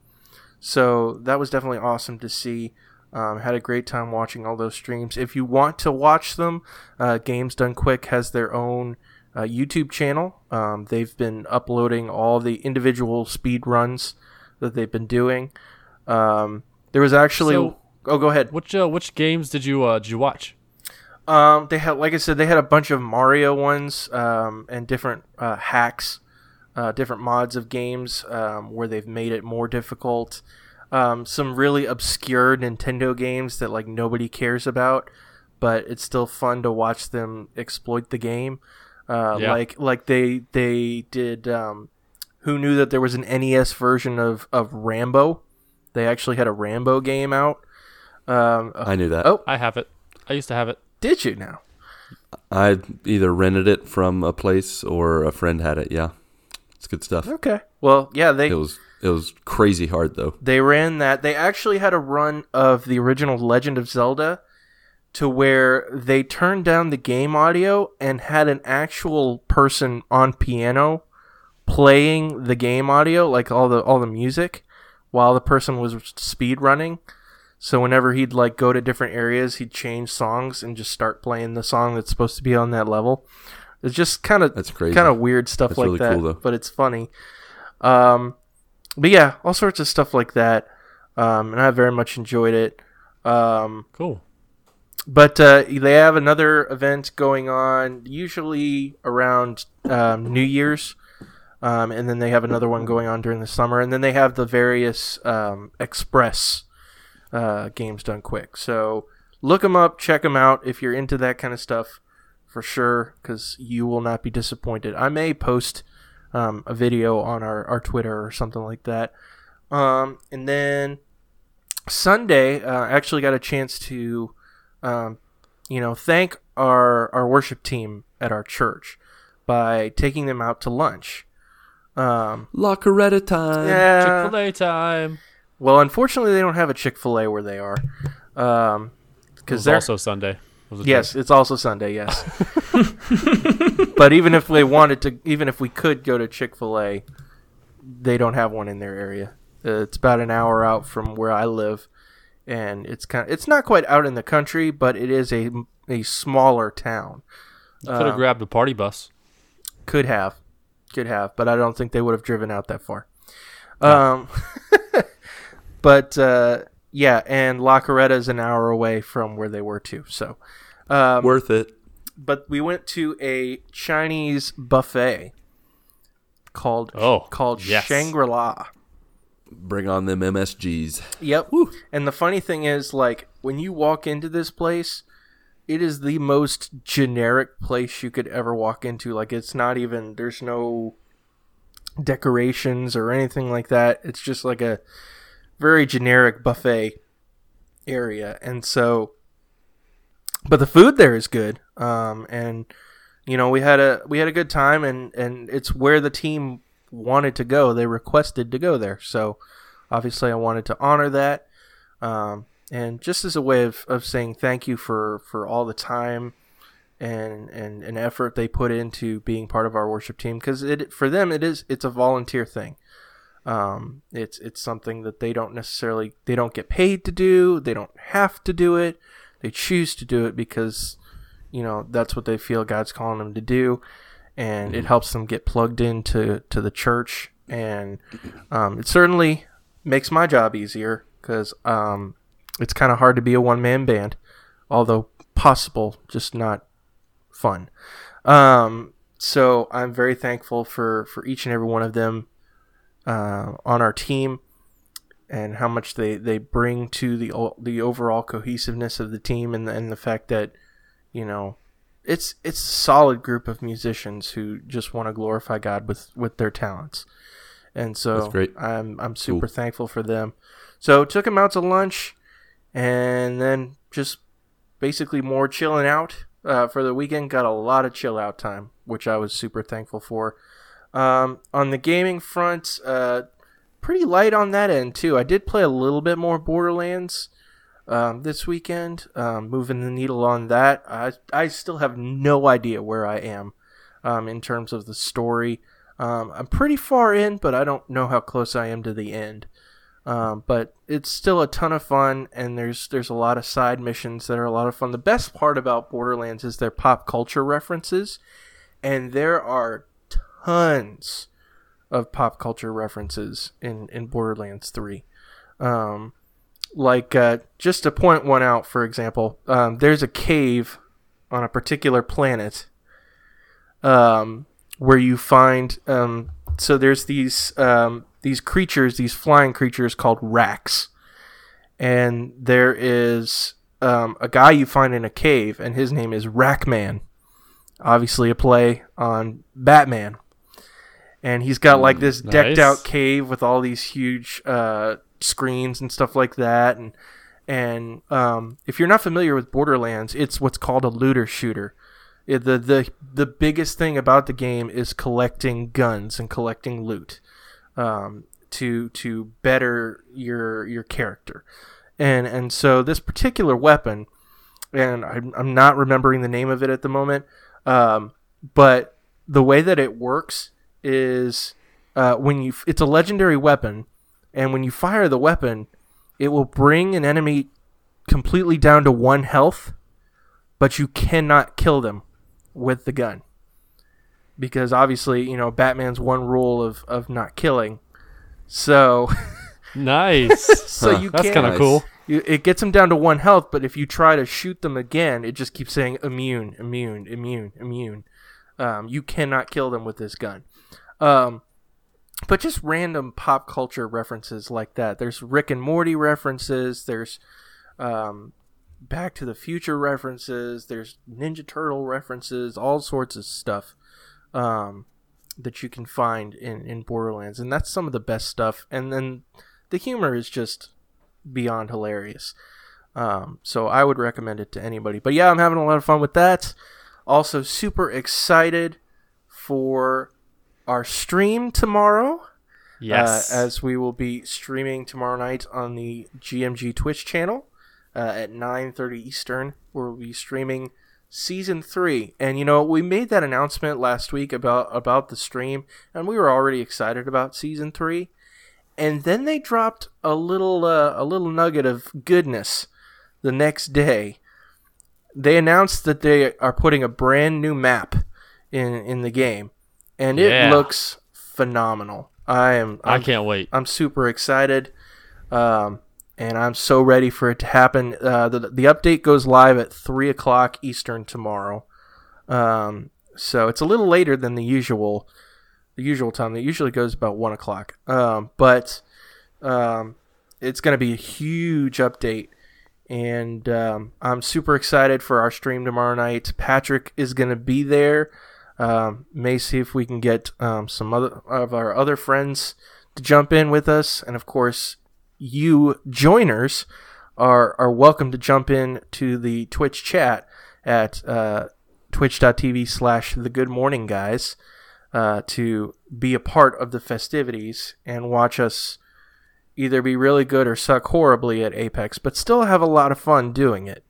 So that was definitely awesome to see. Um, had a great time watching all those streams. If you want to watch them, uh, Games Done Quick has their own uh, YouTube channel. Um, they've been uploading all the individual speed runs that they've been doing. Um, there was actually So- oh, go ahead. Which uh, which games did you uh, did you watch? Um, they had, like I said, they had a bunch of Mario ones um, and different uh, hacks, uh, different mods of games um, where they've made it more difficult. Um, some really obscure Nintendo games that like nobody cares about, but it's still fun to watch them exploit the game. Uh, Yeah. Like like they they did. Um, who knew that there was an NES version of of Rambo? They actually had a Rambo game out. Um, I knew that. Oh. I have it. I used to have it. Did you now? I either rented it from a place or a friend had it. Yeah, it's good stuff. Okay. Well, yeah, they It was it was crazy hard though. they ran that. They actually had a run of the original Legend of Zelda to where they turned down the game audio and had an actual person on piano playing the game audio, like all the all the music, while the person was speed running. So whenever he'd like go to different areas, he'd change songs and just start playing the song that's supposed to be on that level. It's just kind of That's crazy. kind of weird stuff That's like really that, cool, though. but it's funny. Um, but yeah, all sorts of stuff like that, um, and I very much enjoyed it. Um, Cool. but uh, they have another event going on, usually around um, New Year's, um, and then they have another one going on during the summer, and then they have the various um, express uh, games done quick. So look them up, check them out if you're into that kind of stuff. for sure because you will not be disappointed. I may post um, a video on our, our Twitter or something like that. Um, and then Sunday, uh, I actually got a chance to, um, you know, thank our our worship team at our church by taking them out to lunch. Um, La Coretta time. yeah. Chick Fil A time. Well, unfortunately, they don't have a Chick Fil A where they are, um, because they're also Sunday. Yes, joke. it's also Sunday. Yes, but even if they wanted to, even if we could go to Chick Fil A, they don't have one in their area. Uh, it's about an hour out from where I live, and it's kind. Of, it's not quite out in the country, but it is a a smaller town. You could have uh, grabbed a party bus. Could have, could have, but I don't think they would have driven out that far. Um, but uh, yeah, and La Coretta is an hour away from where they were too. So, um, Worth it. but we went to a Chinese buffet called Oh, called yes. Shangri La. Bring on them MSGs. Yep. And the funny thing is, like, when you walk into this place, it is the most generic place you could ever walk into. Like, it's not even, there's no decorations or anything like that. It's just like a very generic buffet area. And so, but the food there is good. Um, and, you know, we had a, we had a good time and, and it's where the team wanted to go. They requested to go there. So, obviously I wanted to honor that. Um, and just as a way of, of saying thank you for, for all the time and, and, and effort they put into being part of our worship team. Cause it, for them, it is, it's a volunteer thing. Um, it's, it's something that they don't necessarily, they don't get paid to do. They don't have to do it. They choose to do it because, you know, that's what they feel God's calling them to do. And it helps them get plugged into, to the church. And, um, it certainly makes my job easier because um, it's kind of hard to be a one man band, although possible, just not fun. Um, so I'm very thankful for for each and every one of them uh, on our team and how much they, they bring to the the overall cohesiveness of the team and the, and the fact that you know it's it's a solid group of musicians who just want to glorify God with with their talents. And so. I'm I'm super thankful for them. So took him out to lunch, and then just basically more chilling out uh, for the weekend. Got a lot of chill out time, which I was super thankful for. Um, on the gaming front, uh, pretty light on that end too. I did play a little bit more Borderlands um, this weekend, um, moving the needle on that. I I still have no idea where I am um, in terms of the story. Um, I'm pretty far in, but I don't know how close I am to the end. Um, but it's still a ton of fun, and there's there's a lot of side missions that are a lot of fun. The best part about Borderlands is their pop culture references, and there are tons of pop culture references in in Borderlands Three. Um, like uh, just to point one out, for example, um, there's a cave on a particular planet um, where you find um, so there's these um, these creatures, these flying creatures called racks, and there is um, a guy you find in a cave, and his name is Rackman. Obviously, a play on Batman, and he's got like this decked nice. out cave with all these huge uh, screens and stuff like that, and and um, if you're not familiar with Borderlands, it's what's called a looter shooter. It- the the the biggest thing about the game is collecting guns and collecting loot um, to to better your your character, and and so this particular weapon, and I'm I'm not remembering the name of it at the moment, um, but the way that it works is uh, when you it's a legendary weapon, and when you fire the weapon, it will bring an enemy completely down to one health, but you cannot kill them with the gun. Because obviously, you know, Batman's one rule of, of not killing. So Nice. so Huh. you That's can't kind of Nice. cool. you, it gets them down to one health, but if you try to shoot them again, it just keeps saying immune, immune, immune, immune. Um, you cannot kill them with this gun. Um, but just random pop culture references like that. There's Rick and Morty references. There's um, Back to the Future references. There's Ninja Turtle references. All sorts of stuff um, that you can find in in Borderlands, and that's some of the best stuff. And then the humor is just beyond hilarious. Um, so I would recommend it to anybody. But yeah, I'm having a lot of fun with that. Also, super excited for our stream tomorrow. Yes. Uh, as we will be streaming tomorrow night on the GMG Twitch channel uh, at 9:30 Eastern. where We'll be streaming season three, and you know we made that announcement last week about about the stream, and we were already excited about season three. And then they dropped a little uh, a little nugget of goodness the next day. They announced that they are putting a brand new map in in the game, and it Yeah. looks phenomenal. I am I I'm, can't wait. I'm super excited, um, and I'm so ready for it to happen. Uh, the the update goes live at three o'clock Eastern tomorrow, um, so it's a little later than the usual the usual time. It usually goes about one o'clock, um, but um, it's going to be a huge update. And um, I'm super excited for our stream tomorrow night. Patrick is going to be there. Um, may see if we can get um, some other of our other friends to jump in with us, and of course, you joiners are are welcome to jump in to the Twitch chat at uh, twitch.tv slash the Good Morning Guys uh, to be a part of the festivities and watch us either be really good or suck horribly at Apex, but still have a lot of fun doing it.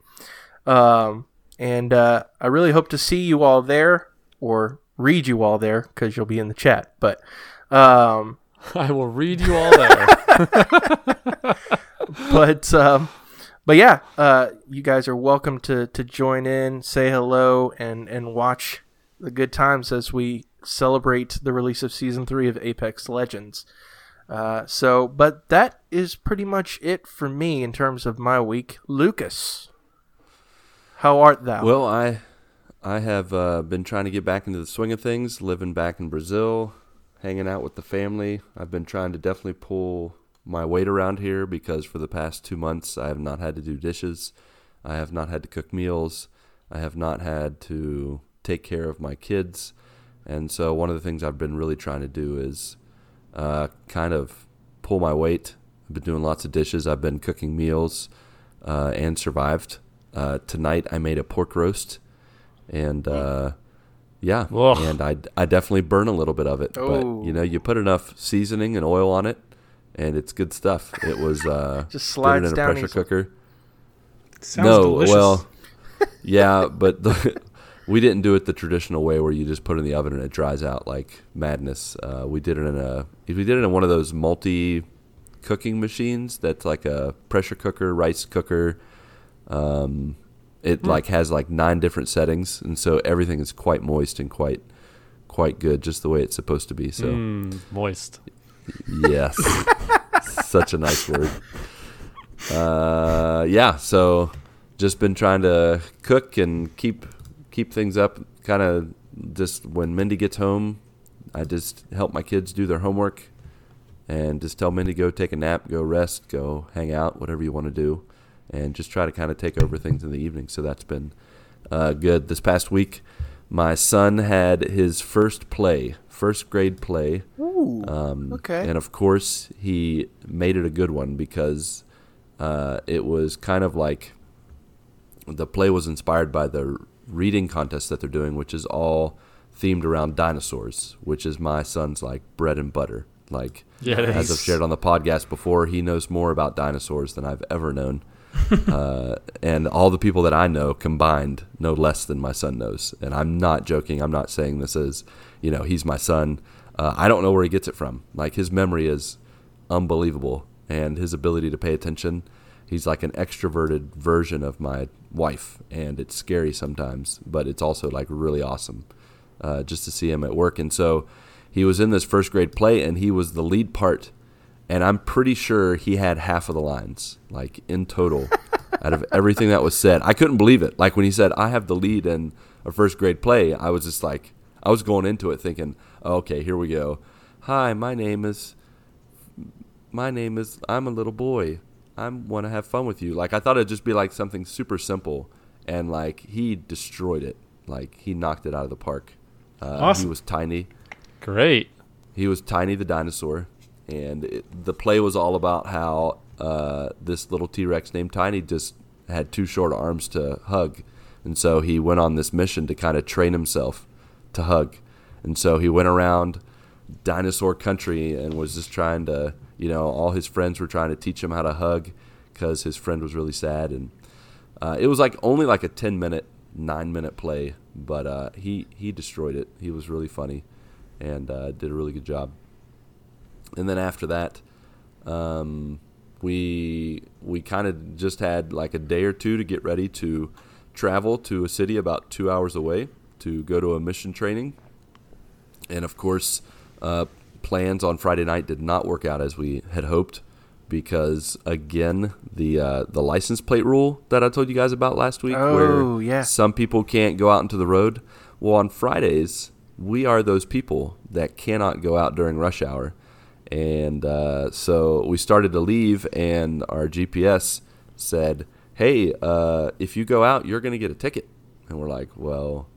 Um, and uh, I really hope to see you all there or read you all there because you'll be in the chat. But um, I will read you all there. but um, but yeah, uh, you guys are welcome to to join in, say hello, and and watch the good times as we celebrate the release of season three of Apex Legends. Uh, so, but that is pretty much it for me in terms of my week. Lucas, how art thou? Well, I I have uh, been trying to get back into the swing of things, living back in Brazil, hanging out with the family. I've been trying to definitely pull my weight around here because for the past two months I have not had to do dishes, I have not had to cook meals, I have not had to take care of my kids, and so one of the things I've been really trying to do is uh, kind of pull my weight. I've been doing lots of dishes. I've been cooking meals uh, and survived. Uh, tonight I made a pork roast, and uh, yeah, Ugh. and I, I definitely burn a little bit of it. Oh. But you know, you put enough seasoning and oil on it, and it's good stuff. It was uh, Just slides in a down pressure easy. cooker. Sounds no, delicious. well, yeah, but the, we didn't do it the traditional way where you just put it in the oven and it dries out like madness. Uh, we did it in a if we did it in one of those multi cooking machines that's like a pressure cooker, rice cooker. Um, it like has like nine different settings, and so everything is quite moist and quite quite good, just the way it's supposed to be. So. Mm, moist. Yes. Such a nice word. Uh, yeah, so just been trying to cook and keep keep things up. Kind of just when Mindy gets home, I just help my kids do their homework and just tell Mindy go take a nap, go rest, go hang out, whatever you want to do, and just try to kind of take over things in the evening. So that's been uh, good. This past week, my son had his first play, first grade play. Ooh, Um, Okay. And of course, he made it a good one because uh, it was kind of like the play was inspired by the reading contest that they're doing, which is all themed around dinosaurs, which is my son's like bread and butter. Like, Yeah, as I've shared on the podcast before, he knows more about dinosaurs than I've ever known. uh, and all the people that I know combined know less than my son knows. And I'm not joking. I'm not saying this as, you know, he's my son. Uh, I don't know where he gets it from. Like his memory is unbelievable, and his ability to pay attention. He's like an extroverted version of my wife, and it's scary sometimes, but it's also like really awesome uh, just to see him at work. And so he was in this first grade play, and he was the lead part. And I'm pretty sure he had half of the lines, like in total, out of everything that was said. I couldn't believe it. Like when he said, I have the lead in a first grade play, I was just like, I was going into it thinking, oh, okay, here we go. Hi, my name is, my name is, I'm a little boy. I want to have fun with you. Like I thought it'd just be like something super simple, and like he destroyed it. Like he knocked it out of the park. Uh, Awesome. He was tiny. Great. He was Tiny the dinosaur, and it, the play was all about how uh, this little T Rex named Tiny just had too short arms to hug, and so he went on this mission to kind of train himself to hug, and so he went around dinosaur country and was just trying to, you know, all his friends were trying to teach him how to hug because his friend was really sad, and uh, it was like only like a ten minute, nine minute play, but uh, he he destroyed it. He was really funny and uh, did a really good job. And then after that, um, we we kind of just had like a day or two to get ready to travel to a city about two hours away to go to a mission training. And of course, uh, plans on Friday night did not work out as we had hoped because again the uh, the license plate rule that I told you guys about last week, Oh, where yeah. some people can't go out into the road. Well, on Fridays, we are those people that cannot go out during rush hour. And uh, so we started to leave, and our GPS said, Hey, uh, if you go out, you're going to get a ticket. And we're like, Well,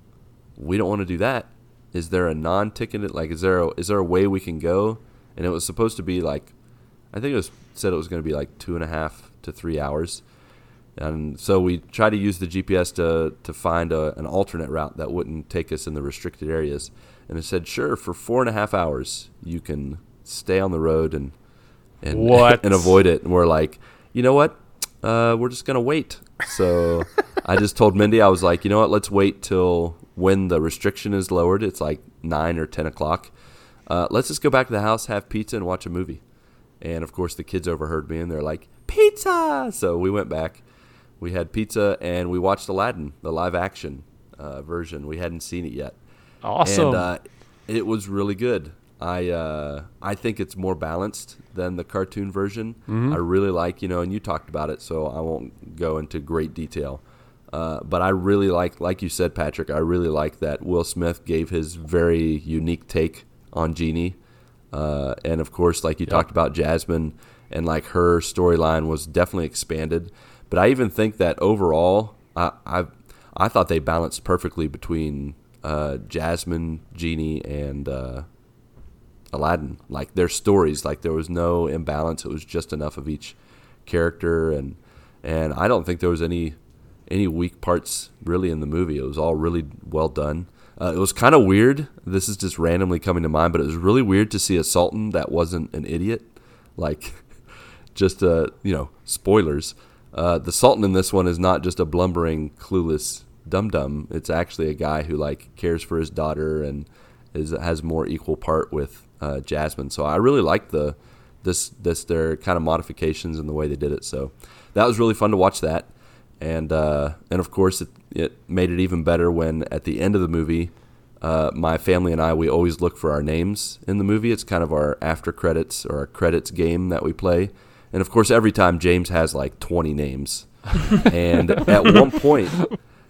we don't want to do that. Is there a non ticketed, like, is there, a, is there a way we can go? And it was supposed to be like, I think it was said it was going to be like two and a half to three hours. And so we tried to use the GPS to, to find a, an alternate route that wouldn't take us in the restricted areas. And it said, sure, for four and a half hours, you can stay on the road and and, and avoid it. And we're like, you know what? Uh, we're just going to wait. So I just told Mindy, I was like, you know what? Let's wait till when the restriction is lowered. It's like 9 or 10 o'clock. Uh, let's just go back to the house, have pizza, and watch a movie. And of course, the kids overheard me and they're like, pizza! So we went back. We had pizza and we watched Aladdin, the live action uh, version. We hadn't seen it yet. Awesome. And uh, it was really good. I uh, I think it's more balanced than the cartoon version. I really like you know, and you talked about it, so I won't go into great detail. Uh, but I really like, like you said, Patrick. I really like that Will Smith gave his very unique take on Genie, uh, and of course, like you talked about Jasmine, and like her storyline was definitely expanded. But I even think that overall, I I, I thought they balanced perfectly between uh, Jasmine, Genie, and uh, Aladdin. Like their stories, like there was no imbalance. It was just enough of each character, and and I don't think there was any any weak parts really in the movie. It was all really well done. Uh, it was kind of weird. This is just randomly coming to mind, but it was really weird to see a Sultan that wasn't an idiot. Like, just uh, you know, spoilers. Uh, the Sultan in this one is not just a blumbering, clueless dum dum. It's actually a guy who like cares for his daughter and is has more equal part with uh, Jasmine. So I really liked the this this their kind of modifications and the way they did it. So that was really fun to watch that, and uh, and of course it, it made it even better when at the end of the movie. Uh, my family and I, we always look for our names in the movie. It's kind of our after credits or our credits game that we play. And of course, every time James has like 20 names. and at one point,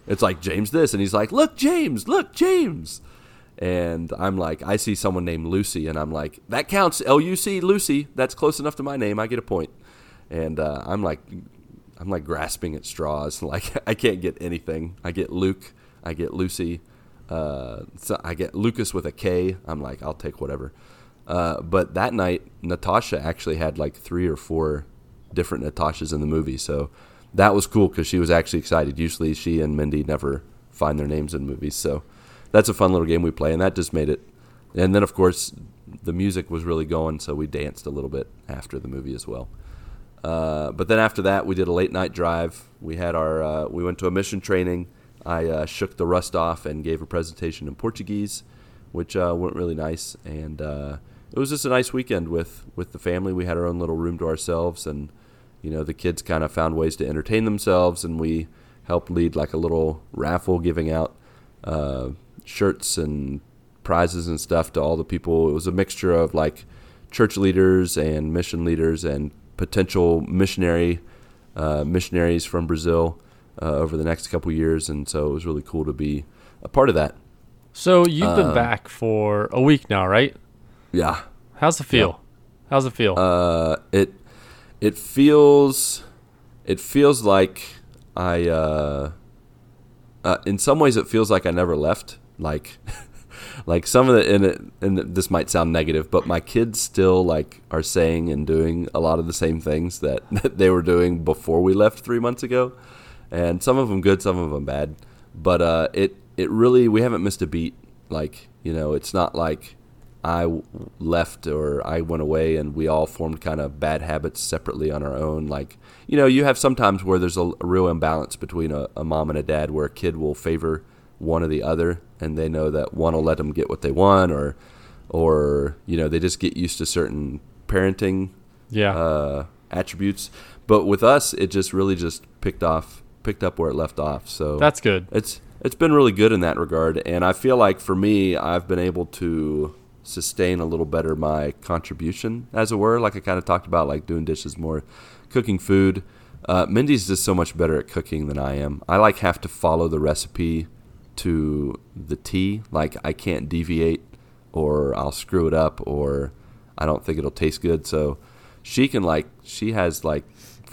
it's like James this, and he's like, "Look, James! Look, James!" And I'm like, I see someone named Lucy, and I'm like, "That counts, L U C, Lucy. That's close enough to my name. I get a point." And uh, I'm like, I'm like grasping at straws. Like I can't get anything. I get Luke. I get Lucy. Uh, so I get Lucas with a K. I'm like, I'll take whatever. Uh, but that night, Natasha actually had like three or four different Natashas in the movie, so that was cool because she was actually excited. Usually, she and Mindy never find their names in movies, so that's a fun little game we play, and that just made it. And then, of course, the music was really going, so we danced a little bit after the movie as well. Uh, but then after that, we did a late night drive. We had our uh, we went to a mission training. I uh, shook the rust off and gave a presentation in Portuguese, which uh, went really nice. And uh, it was just a nice weekend with with the family. We had our own little room to ourselves, and you know the kids kind of found ways to entertain themselves, and we helped lead like a little raffle, giving out uh, shirts and prizes and stuff to all the people. It was a mixture of like church leaders and mission leaders and potential missionary uh, missionaries from Brazil uh, over the next couple years, and so it was really cool to be a part of that. so you've been uh, back for a week now, right? Yeah, How's it feel? How's it feel? uh, it it feels it feels like I uh, uh, in some ways it feels like I never left. Like like some of the and, it, and this might sound negative, but my kids still like are saying and doing a lot of the same things that, that they were doing before we left three months ago, and some of them good, some of them bad. But uh, it it really we haven't missed a beat. Like you know, it's not like I left or I went away and we all formed kind of bad habits separately on our own. Like, you know, you have sometimes where there's a, a real imbalance between a, a, mom and a dad where a kid will favor one or the other and they know that one will let them get what they want or, or, you know, they just get used to certain parenting Yeah. uh, attributes. But with us, it just really just picked off, picked up where it left off. So That's good. it's it's been really good in that regard, and I feel like for me, I've been able to sustain a little better my contribution, as it were. Like I kind of talked about, like doing dishes more, cooking food. Uh, Mindy's just so much better at cooking than I am. I like have to follow the recipe to the T. Like I can't deviate, or I'll screw it up, or I don't think it'll taste good. So she can like she has like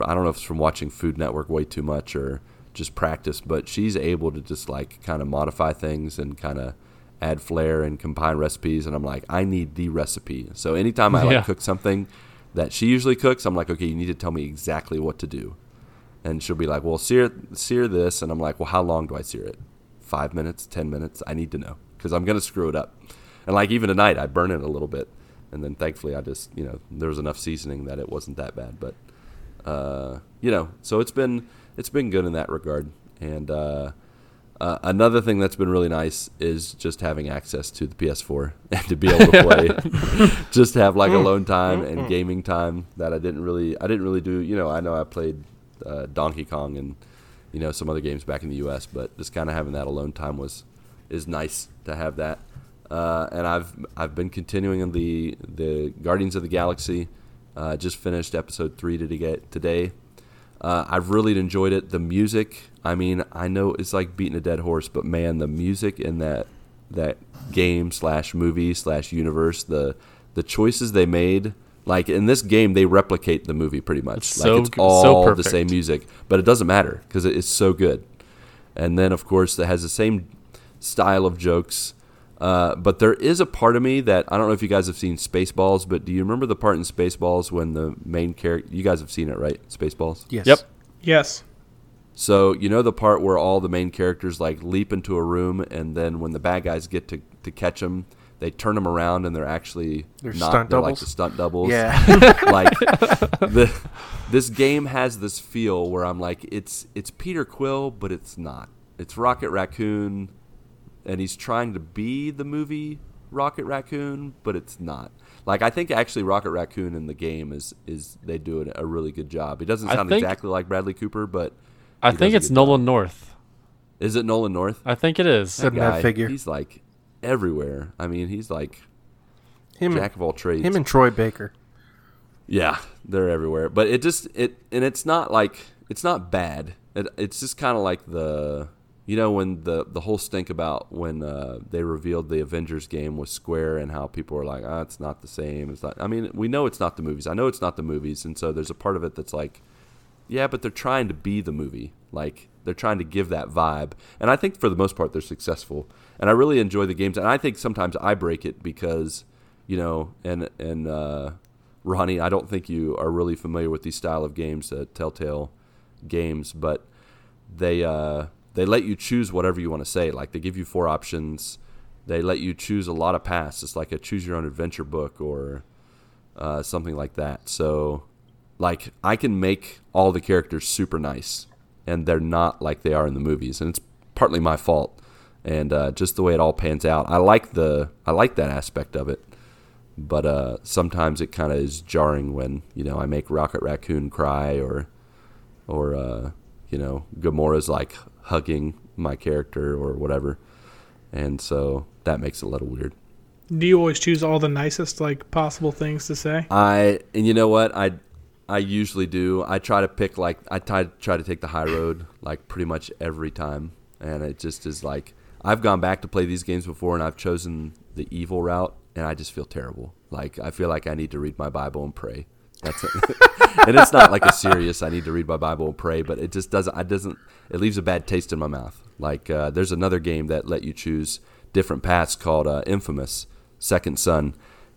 I don't know if it's from watching Food Network way too much or just practice, but she's able to just like kind of modify things and kind of add flair and combine recipes. And I'm like, I need the recipe. So anytime I like Yeah. cook something that she usually cooks, I'm like, okay, you need to tell me exactly what to do. And she'll be like, well, sear sear this, and I'm like, well, how long do I sear it? Five minutes, ten minutes? I need to know because I'm gonna screw it up. And like even tonight, I burn it a little bit, and then thankfully I just you know there was enough seasoning that it wasn't that bad. But uh, you know, so it's been it's been good in that regard. And uh, uh, another thing that's been really nice is just having access to the PS4 and to be able to play, just have like alone time and gaming time that I didn't really I didn't really do. You know, I know I played uh, Donkey Kong and you know some other games back in the U.S., but just kind of having that alone time was is nice to have that. Uh, and I've I've been continuing in the the Guardians of the Galaxy. Uh, just finished episode three today. Today, uh, I've really enjoyed it. The music, I mean, I know it's like beating a dead horse, but man, the music in that that game slash movie slash universe, the the choices they made, like in this game, they replicate the movie pretty much. It's like so it's g- so all the same music, but it doesn't matter because it is so good. And then, of course, it has the same style of jokes. Uh, but there is a part of me that I don't know if you guys have seen Spaceballs, but do you remember the part in Spaceballs when the main character? You guys have seen it, right? Spaceballs. Yes. Yep. Yes. So you know the part where all the main characters like leap into a room, and then when the bad guys get to, to catch them, they turn them around, and they're actually They're not. stunt they're like doubles? the stunt doubles. Yeah. like the, this game has this feel where I'm like, it's it's Peter Quill, but it's not. It's Rocket Raccoon, and he's trying to be the movie Rocket Raccoon, but it's not. Like I think actually Rocket Raccoon in the game is is they do a, a really good job. He doesn't sound think- exactly like Bradley Cooper, but I think it's good job. Nolan North. Is it Nolan North? I think it is. Doesn't have Guy, figure. He's like everywhere. I mean, he's like Him, jack of all trades. him and Troy Baker. Yeah, they're everywhere. But it just it and it's not like it's not bad. It, it's just kind of like the you know when the the whole stink about when uh, they revealed the Avengers game was Square and how people were like, ah, it's not the same. It's not. I mean, we know it's not the movies. I know it's not the movies, and so there's a part of it that's like, yeah, but they're trying to be the movie. Like they're trying to give that vibe, and I think for the most part they're successful. And I really enjoy the games, and I think sometimes I break it because, you know, and and uh, Ronnie, I don't think you are really familiar with these style of games, uh, Telltale games, but they uh, they let you choose whatever you want to say. Like they give you four options. They let you choose a lot of paths. It's like a choose your own adventure book or uh, something like that. So, like I can make all the characters super nice, and they're not like they are in the movies, and it's partly my fault. And uh, just the way it all pans out, I like the I like that aspect of it but uh, sometimes it kind of is jarring when you know I make Rocket Raccoon cry or or uh, you know Gamora's like hugging my character or whatever, and so that makes it a little weird. Do you always choose all the nicest like possible things to say? I and you know what I I usually do. I try to pick like I try try to take the high road like pretty much every time, and it just is like I've gone back to play these games before, and I've chosen the evil route, and I just feel terrible. Like I feel like I need to read my Bible and pray. That's it. and it's not like a serious. I need to read my Bible and pray, but it just doesn't. It doesn't. It leaves a bad taste in my mouth. Like uh, there's another game that let you choose different paths called uh, Infamous Second Son,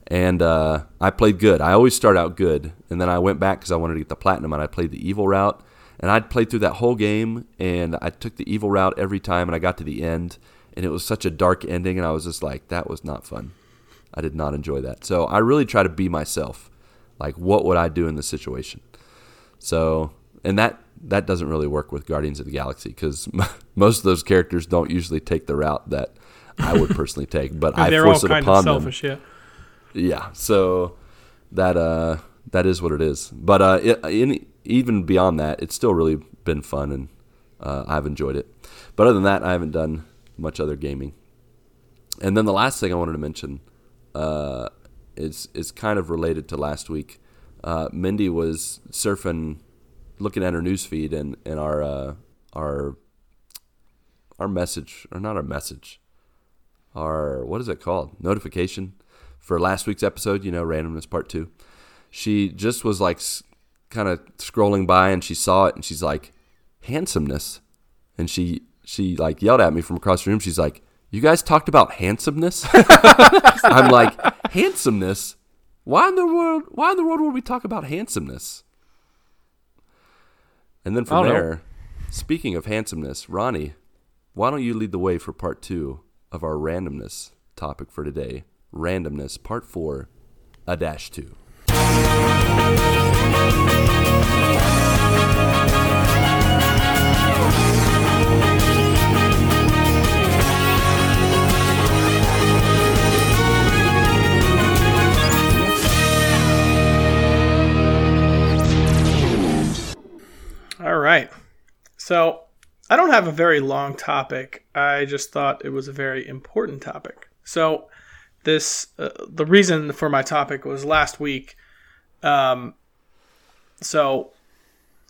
and uh, I played good. I always start out good, and then I went back because I wanted to get the platinum, and I played the evil route. And I'd played through that whole game, and I took the evil route every time, and I got to the end, and it was such a dark ending, and I was just like, that was not fun. I did not enjoy that. So I really try to be myself. Like, what would I do in this situation? So, and that that doesn't really work with Guardians of the Galaxy because most of those characters don't usually take the route that I would personally take. But I force it upon of them. yeah. Yeah, so that uh that is what it is. But uh it, in, even beyond that, it's still really been fun and uh, I've enjoyed it. But other than that, I haven't done much other gaming. And then the last thing I wanted to mention uh, is is kind of related to last week. Uh, Mindy was surfing, looking at her news feed, and and our uh, our our message or not our message, our what is it called notification for last week's episode. You know, randomness part two. She just was like kind of scrolling by, and she saw it, and she's like, handsomeness, and she she like yelled at me from across the room. She's like, "You guys talked about handsomeness." I'm like, handsomeness. Why in the world? Why in the world would we talk about handsomeness? And then from don't know. there, speaking of handsomeness, Ronnie, why don't you lead the way for part two of our randomness topic for today? Randomness, part four, a dash two. So I don't have a very long topic. I just thought it was a very important topic. So this uh, the reason for my topic was last week. Um, so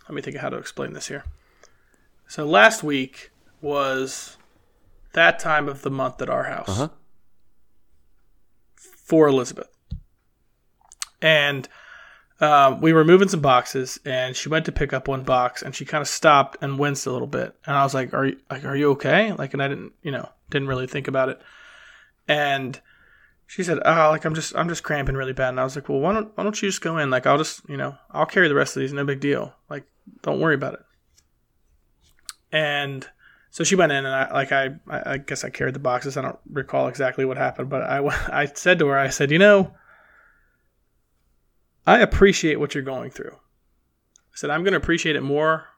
let me think of how to explain this here. So last week was that time of the month at our house Uh-huh. for Elizabeth, and um, we were moving some boxes, and she went to pick up one box, and she kind of stopped and winced a little bit, and I was like, "Are you like, are you okay?" Like, and I didn't, you know, didn't really think about it, and she said, "Oh, like I'm just, I'm just cramping really bad," and I was like, "Well, why don't, why don't you just go in? Like, I'll just, you know, I'll carry the rest of these, no big deal. Like, don't worry about it." And so she went in, and I, like, I, I guess I carried the boxes. I don't recall exactly what happened, but I, I said to her, I said, "You know." I appreciate what you're going through. I said, I'm going to appreciate it more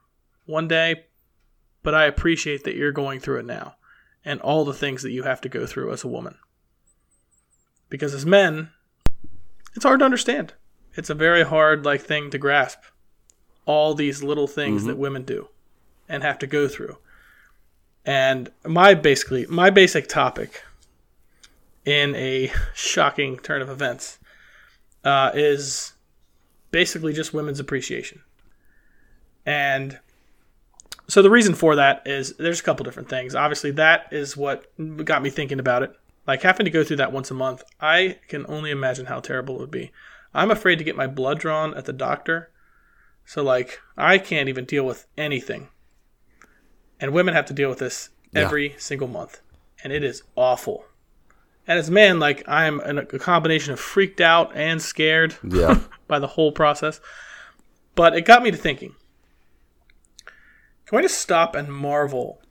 one day, but I appreciate that you're going through it now and all the things that you have to go through as a woman. Because as men, it's hard to understand. It's a very hard like thing to grasp. All these little things that women do and have to go through. And my basically my basic topic in a shocking turn of events uh, is basically just women's appreciation. And so the reason for that is there's a couple different things. Obviously, that is what got me thinking about it. Like having to go through that once a month, I can only imagine how terrible it would be. I'm afraid to get my blood drawn at the doctor. So, like, I can't even deal with anything. And women have to deal with this every single month. And it is awful. And as a man, like, I'm in a combination of freaked out and scared Yeah. by the whole process. But it got me to thinking can we just stop and marvel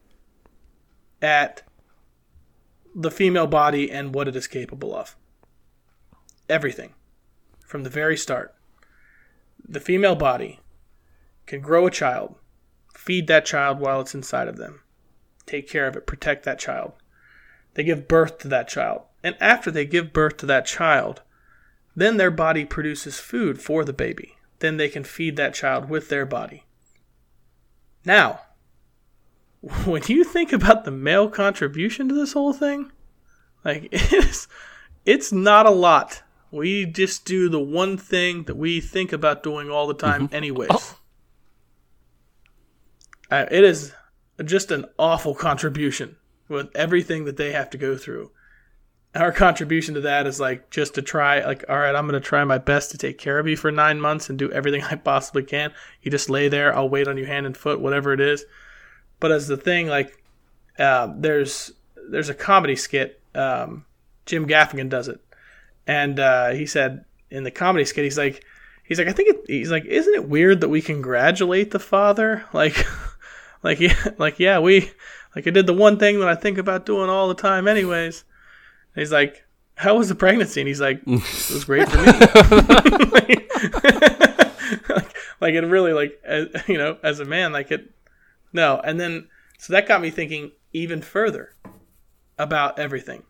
at the female body and what it is capable of? Everything. From the very start. The female body can grow a child, feed that child while it's inside of them, take care of it, protect that child. They give birth to that child. And after they give birth to that child, then their body produces food for the baby. Then they can feed that child with their body. Now, when you think about the male contribution to this whole thing, like it's it's not a lot. We just do the one thing that we think about doing all the time, anyways. Uh, it is just an awful contribution with everything that they have to go through. our contribution to that is like just to try like all right i'm going to try my best to take care of you for nine months and do everything i possibly can. You just lay there i'll wait on you hand and foot whatever it is. But as the thing like uh, there's there's a comedy skit um, jim gaffigan does it. And uh, he said in the comedy skit he's like he's like i think it, he's like isn't it weird that we congratulate the father? Like like yeah like yeah we like i did the one thing that i think about doing all the time anyways and he's like, "How was the pregnancy?" And he's like, "It was great for me." like, like it really, like as, you know, as a man, like it. No, and then so that got me thinking even further about everything.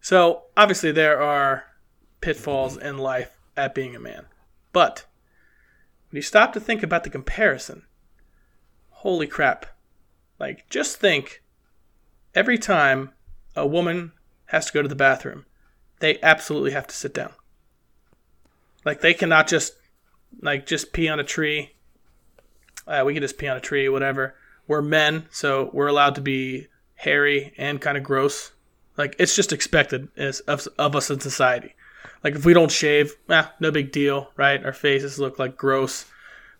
So obviously there are pitfalls in life at being a man, but when you stop to think about the comparison, holy crap! Like just think every time a woman has to go to the bathroom, they absolutely have to sit down. Like they cannot just like just pee on a tree. Uh, we can just pee on a tree, whatever. We're men, so we're allowed to be hairy and kind of gross. Like it's just expected as of, of us in society. Like if we don't shave, eh, no big deal, right? Our faces look like gross.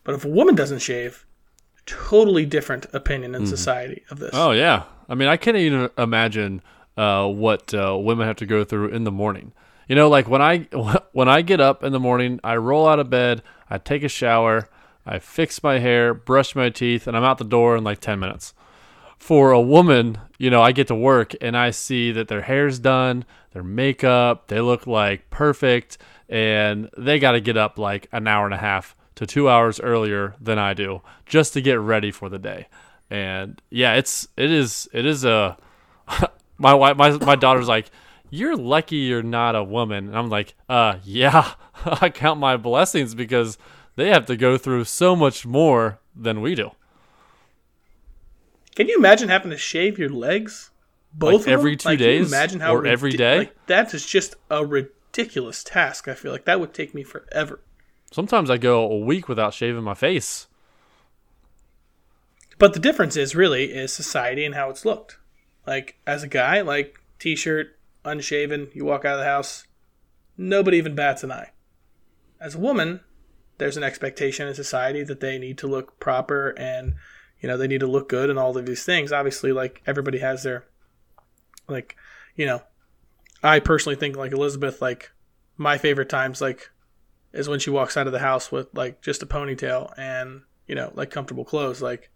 But if a woman doesn't shave, totally different opinion in society of this. Oh yeah, I mean, I can't even imagine uh, what uh, women have to go through in the morning. You know, like when I when I get up in the morning, I roll out of bed, I take a shower, I fix my hair, brush my teeth, and I'm out the door in like ten minutes. For a woman, you know, I get to work and I see that their hair's done, their makeup, they look like perfect, and they got to get up like an hour and a half to two hours earlier than I do just to get ready for the day. And yeah, it's it is it is a my wife my my daughter's like you're lucky you're not a woman and i'm like uh yeah i count my blessings because they have to go through so much more than we do Can you imagine having to shave your legs? Both Like of every two Like, days? imagine how Or every day? Like, that is just a ridiculous task. I feel like that would take me forever. Sometimes i go a week without shaving my face But the difference is really is society and how it's looked. Like as a guy, like t-shirt, unshaven, you walk out of the house, nobody even bats an eye. As a woman, there's an expectation in society that they need to look proper and you know they need to look good and all of these things. Obviously, like everybody has their like you know, I personally think like Elizabeth, like my favorite times like is when she walks out of the house with like just a ponytail and you know like comfortable clothes like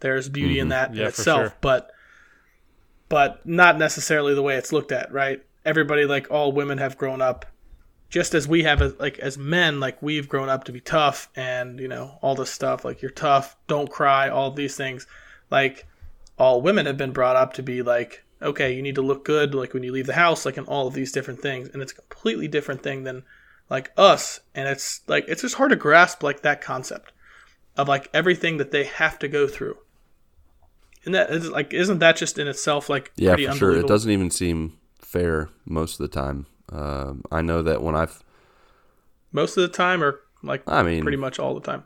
there's beauty in that Mm-hmm. Yeah, in itself sure. but but not necessarily the way it's looked at right everybody like all women have grown up just as we have as, like as men like we've grown up to be tough and you know all this stuff like you're tough don't cry all these things like all women have been brought up to be like okay you need to look good like when you leave the house like in all of these different things and it's a completely different thing than like us and it's like it's just hard to grasp like that concept of like everything that they have to go through and that is like isn't that just in itself like Yeah, for sure. It doesn't even seem fair most of the time. Um, I know that when I've, most of the time or like I mean, pretty much all the time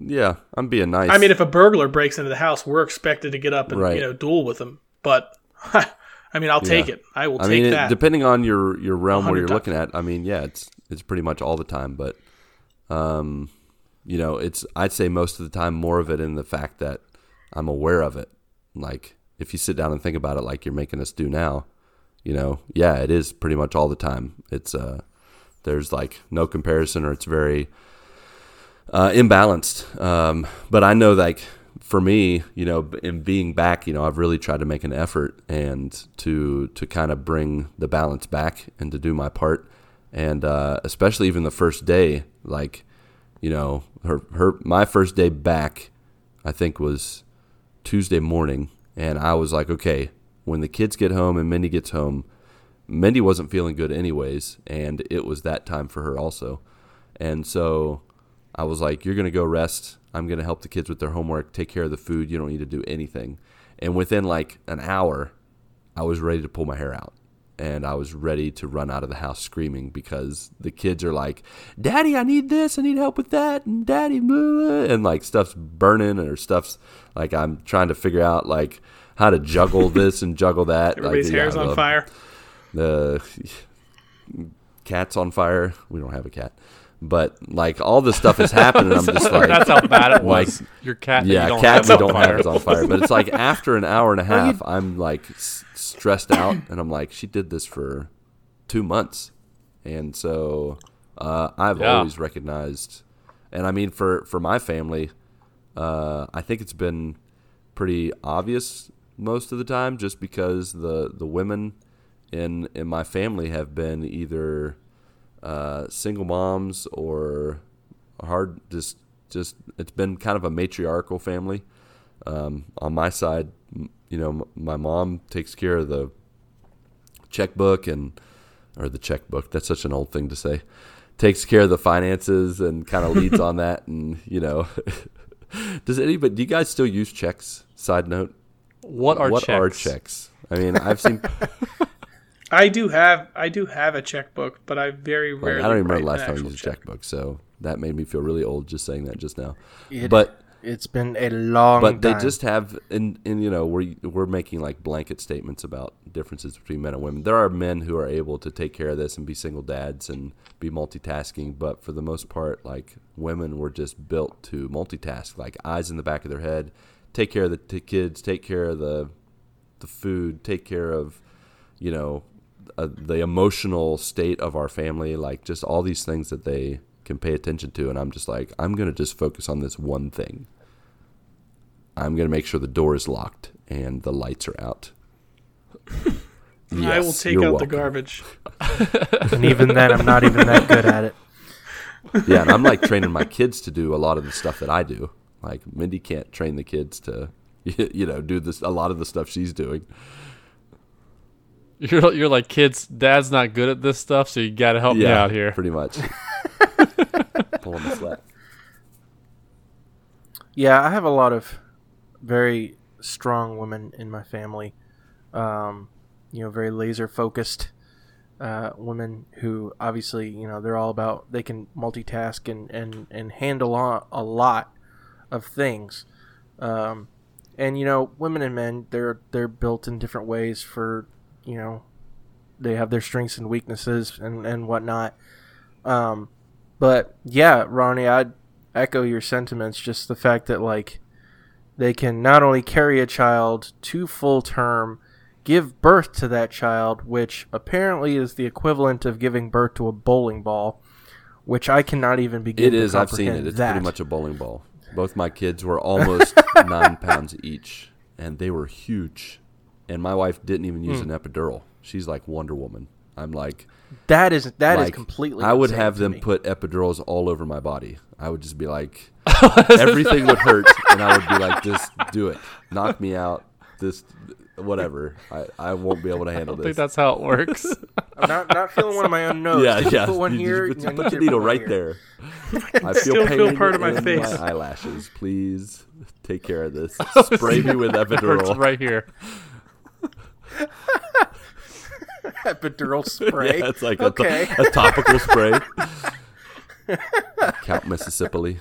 yeah, I'm being nice. I mean, if a burglar breaks into the house, we're expected to get up and Right. you know duel with them But I mean, I'll take Yeah. it. I will I take mean, it, that. depending on your your realm where you're times. looking at, I mean, yeah, it's it's pretty much all the time, but um, you know, it's I'd say most of the time more of it in the fact that I'm aware of it. Like if you sit down and think about it, like you're making us do now, you know, yeah, it is pretty much all the time. It's uh, there's like no comparison, or it's very uh, imbalanced. Um, but I know, like for me, you know, in being back, you know, I've really tried to make an effort and to to kind of bring the balance back and to do my part. And uh, especially even the first day, like you know, her her my first day back, I think was Tuesday morning, and I was like, okay, when the kids get home and Mindy gets home, Mindy wasn't feeling good anyways, and it was that time for her also. And so I was like, you're to go rest. I'm to help the kids with their homework, take care of the food. You don't need to do anything. And within like an hour, I was ready to pull my hair out. And I was ready to run out of the house screaming because the kids are like, Daddy, I need this. I need help with that. And Daddy, blah, blah," and like stuff's burning or stuff's like I'm trying to figure out like how to juggle this and juggle that. Everybody's Like, yeah, hair's on fire. the cat's on fire. We don't have a cat, but like all this stuff is happening. I'm just like, That's how bad it was. Like. Your cat. you yeah, don't cat we don't have is on fire. But it's like after an hour and a half, I'm like s- stressed out, and I'm like, she did this for two months, and so uh, I've Yeah. always recognized, and I mean for for my family, uh, I think it's been pretty obvious most of the time, just because the the women in in my family have been either uh, single moms or hard just just it's been kind of a matriarchal family. Um, on my side you know m- my mom takes care of the checkbook and or the checkbook that's such an old thing to say takes care of the finances and kind of leads on that and you know does anybody do you guys still use checks? Side note. What are what checks? are checks? I mean i've seen I do have I do have a checkbook, but I very Like, rarely. I don't even remember the last time I used a checkbook, so that made me feel really old just saying that just now. It- but It's been a long but they just have, and and you know, we're we're making like blanket statements about differences between men and women. There are men who are able to take care of this and be single dads and be multitasking, but for the most part, like women were just built to multitask, like eyes in the back of their head, take care of the t- kids, take care of the the food, take care of, you know, uh, the emotional state of our family, like just all these things that they can pay attention to. And I'm just like, I'm going to just focus on this one thing. I'm going to make sure the door is locked and the lights are out. I will take you're out the garbage. and even then, I'm not even that good at it. Yeah, and I'm like training my kids to do a lot of the stuff that I do. Like Mindy can't train the kids to, you know, do this a lot of the stuff she's doing. You're you're like kids. Dad's not good at this stuff, so you got to help me out here. pretty much. Pulling the slack. Yeah, I have a lot of very strong women in my family. Um, you know, very laser focused uh, women who obviously, you know, they're all about they can multitask and and and handle a, a lot of things. Um, and you know, women and men they're they're built in different ways for you know they have their strengths and weaknesses and and whatnot. Um, but yeah, Ronnie, I'd echo your sentiments. Just the fact that like they can not only carry a child to full term, give birth to that child, which apparently is the equivalent of giving birth to a bowling ball, which I cannot even begin. It is. I've seen it. It's that. pretty much a bowling ball. Both my kids were almost nine pounds each, and they were huge. And my wife didn't even use hmm. an epidural. She's like Wonder Woman. I'm like, that is that is like, completely. I would have to them me. put epidurals all over my body. I would just be like, everything would hurt, and I would be like, just do it, knock me out, just whatever. I, I won't be able to I handle don't think this. that's how it works. I'm not not feeling one of my own nose. yeah, Did you yeah. Put one You- you here. put, I you put you the needle one right here. there. I feel Still feel pain part of my in face. My eyelashes, please take care of this. Spray me with Hurts epidural. right here. Epidural spray. Yeah, it's like a, to- a topical spray. Count Mississippi.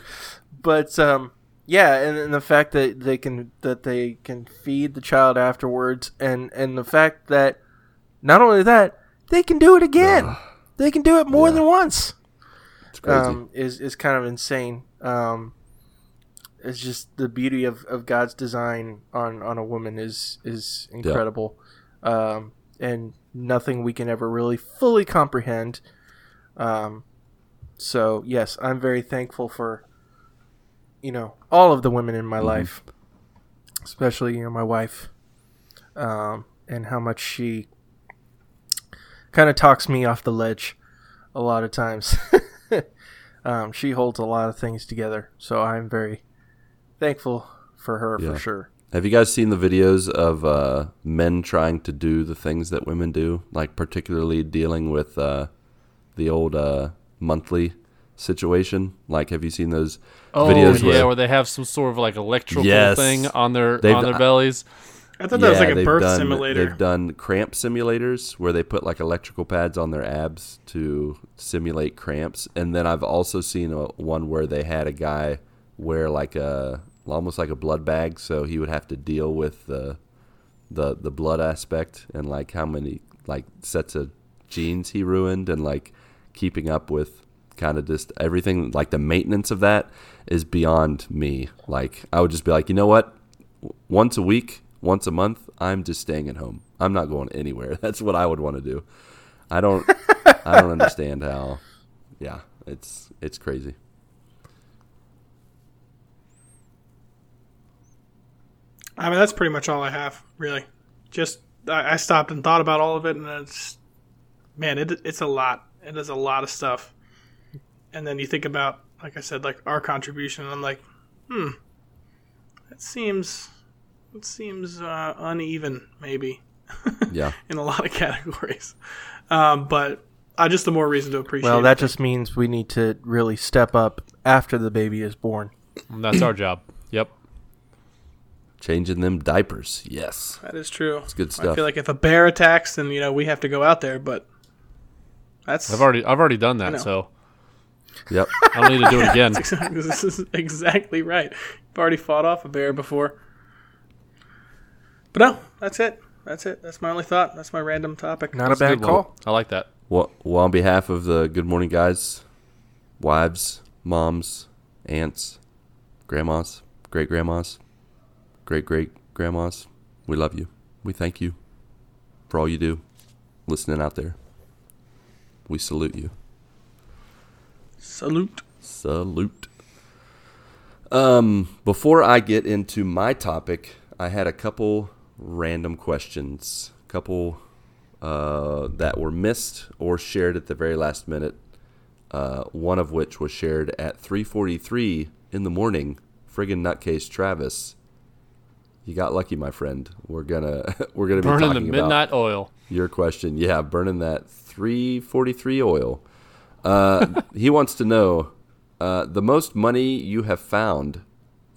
but um, yeah, and, and the fact that they can that they can feed the child afterwards, and and the fact that not only that they can do it again, they can do it more Yeah. than once. It's crazy. Um, is is kind of insane. Um, it's just the beauty of, of God's design on, on a woman is is incredible, um, and nothing we can ever really fully comprehend. Um, so yes, I'm very thankful for you know all of the women in my life, especially you know my wife, um, and how much she kind of talks me off the ledge a lot of times. um, she holds a lot of things together, so I'm very thankful for her Yeah. for sure. Have you guys seen the videos of uh, men trying to do the things that women do? Like particularly dealing with uh, the old uh, monthly situation. Like, have you seen those Oh videos? yeah, where, where they have some sort of like electrical Yes. thing on their on their bellies. I thought that was like a they've birth done, simulator. They've done cramp simulators where they put like electrical pads on their abs to simulate cramps, and then I've also seen a, one where they had a guy wear like a almost like a blood bag, so he would have to deal with the the the blood aspect and like how many like sets of jeans he ruined and like keeping up with kind of just everything like the maintenance of that is beyond me. Like I would just be like, you know what? Once a week, once a month, I'm just staying at home. I'm not going anywhere. That's what I would want to do. I don't I don't understand how yeah, it's it's crazy. I mean, that's pretty much all I have, really. Just I, I stopped and thought about all of it, and it's man, it, it's a lot. It is a lot of stuff. And then you think about, like I said, like our contribution, and I'm like, hmm, it seems, it seems uh, uneven, maybe, Yeah. in a lot of categories. Um, but I just the more reason to appreciate. Well, it. that just means we need to really step up after the baby is born. That's our job. Yep. Changing them diapers. Yes. that is true. It's good stuff. I feel like if a bear attacks, then you know we have to go out there, but that's I've already I've already done that, so Yep. I don't need to do it again. this is exactly right. You've already fought off a bear before. But no, that's it. That's it. That's my only thought. That's my random topic. Not That's a a bad good one. call. I like that. Well, well, on behalf of the Good Morning Guys, wives, moms, aunts, grandmas, great grandmas, great great grandmas, we love you. We thank you for all you do, listening out there. We salute you. Salute. Salute. Um, before I get into my topic, I had a couple random questions, a couple uh, that were missed or shared at the very last minute. Uh, one of which was shared at 3:43 in the morning. Friggin' nutcase Travis, you got lucky, my friend. We're gonna we're gonna be Burning the midnight oil. your question. Yeah, burning that 343 oil. Uh, he wants to know uh, the most money you have found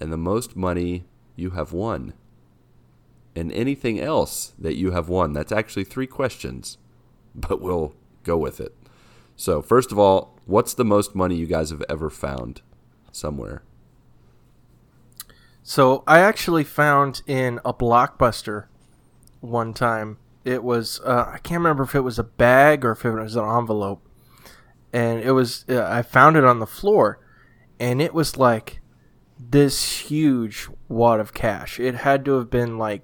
and the most money you have won. And anything else that you have won. That's actually three questions, but we'll go with it. So, first of all, what's the most money you guys have ever found somewhere? So I actually found in a blockbuster one time. It was uh, I can't remember if it was a bag or if it was an envelope, and it was uh, I found it on the floor, and it was like this huge wad of cash. It had to have been like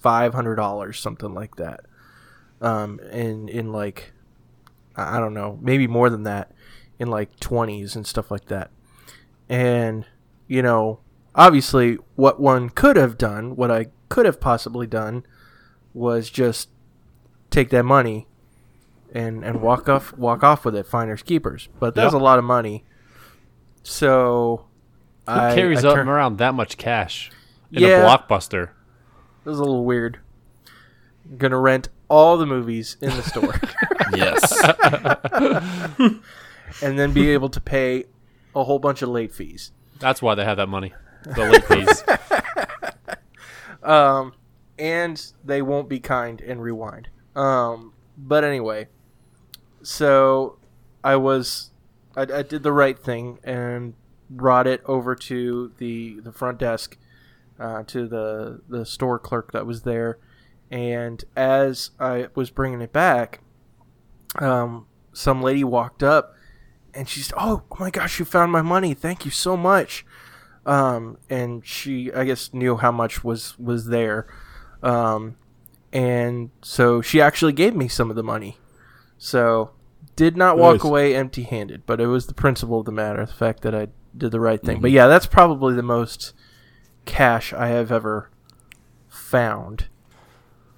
five hundred dollars, something like that. Um, in in like I don't know, maybe more than that, in like twenties and stuff like that, and you know obviously what one could have done what i could have possibly done was just take that money and and walk off walk off with it finders keepers but that's Yep. a lot of money so Who I, carries I up turn- around that much cash in Yeah. a blockbuster? it was a little weird gonna rent all the movies in the store Yes. and then be able to pay a whole bunch of late fees That's why they have that money. The late um, and they won't be kind and rewind. Um, but anyway, so I was, I, I did the right thing and brought it over to the the front desk, uh, to the the store clerk that was there, and as I was bringing it back, um, some lady walked up, and she's, "Oh, oh my gosh, you found my money! Thank you so much." Um, and she I guess knew how much was was there, um, and so she actually gave me some of the money. So did not walk Nice. away empty-handed, but it was the principle of the matter, the fact that I did the right thing. But yeah, that's probably the most cash I have ever found.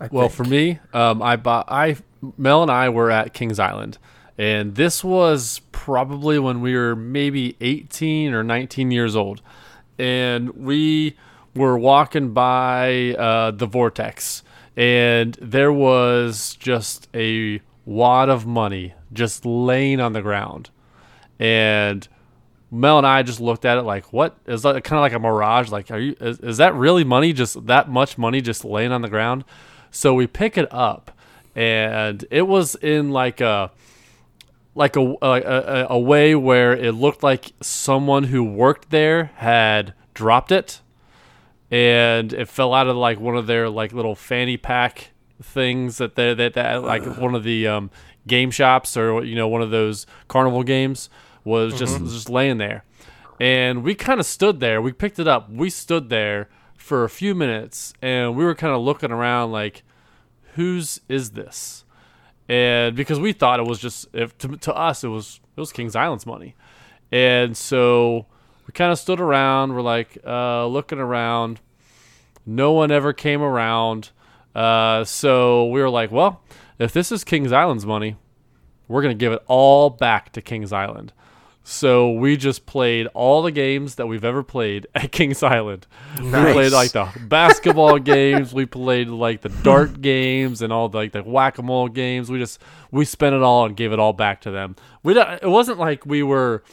I Well, think. for me, um, I bought. I Mel and I were at Kings Island, and this was probably when we were maybe 18 or 19 years old, and we were walking by uh, the vortex, and there was just a wad of money just laying on the ground, and Mel and I just looked at it like, what is that? Kind of like a mirage. Like, are you? Is, is that really money? Just that much money just laying on the ground? So we pick it up, and it was in like a like a, a, a, way where it looked like someone who worked there had dropped it and it fell out of like one of their like little fanny pack things that they that, that like one of the um, game shops or you know one of those carnival games was just just laying there, and we kind of stood there. We picked it up. We stood there for a few minutes, and we were kind of looking around like, whose is this? And because we thought it was just if to, to us it was it was Kings Island's money, and so we kind of stood around. We're like uh, looking around. No one ever came around. Uh, so we were like, well, if this is Kings Island's money, we're to give it all back to Kings Island. So we just played all the games that we've ever played at Kings Island. We played like the basketball games, we played like the dart games and all the, like the whack-a-mole games. We just we spent it all and gave it all back to them. We it wasn't like we were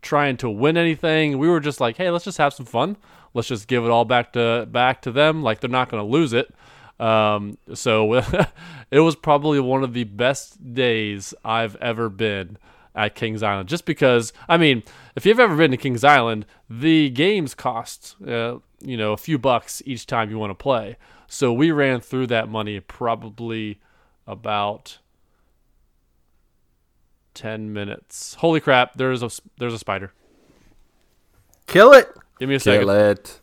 trying to win anything. We were just like, "Hey, let's just have some fun. Let's just give it all back to back to them like they're not going to lose it." Um, so it was probably one of the best days I've ever been at Kings Island. Just because, I mean, if you've ever been to Kings Island, the games cost, uh, you know, a few bucks each time you want to play. So we ran through that money probably about 10 minutes. Holy crap, there's a, there's a spider. Kill it. Give me a second. Kill it.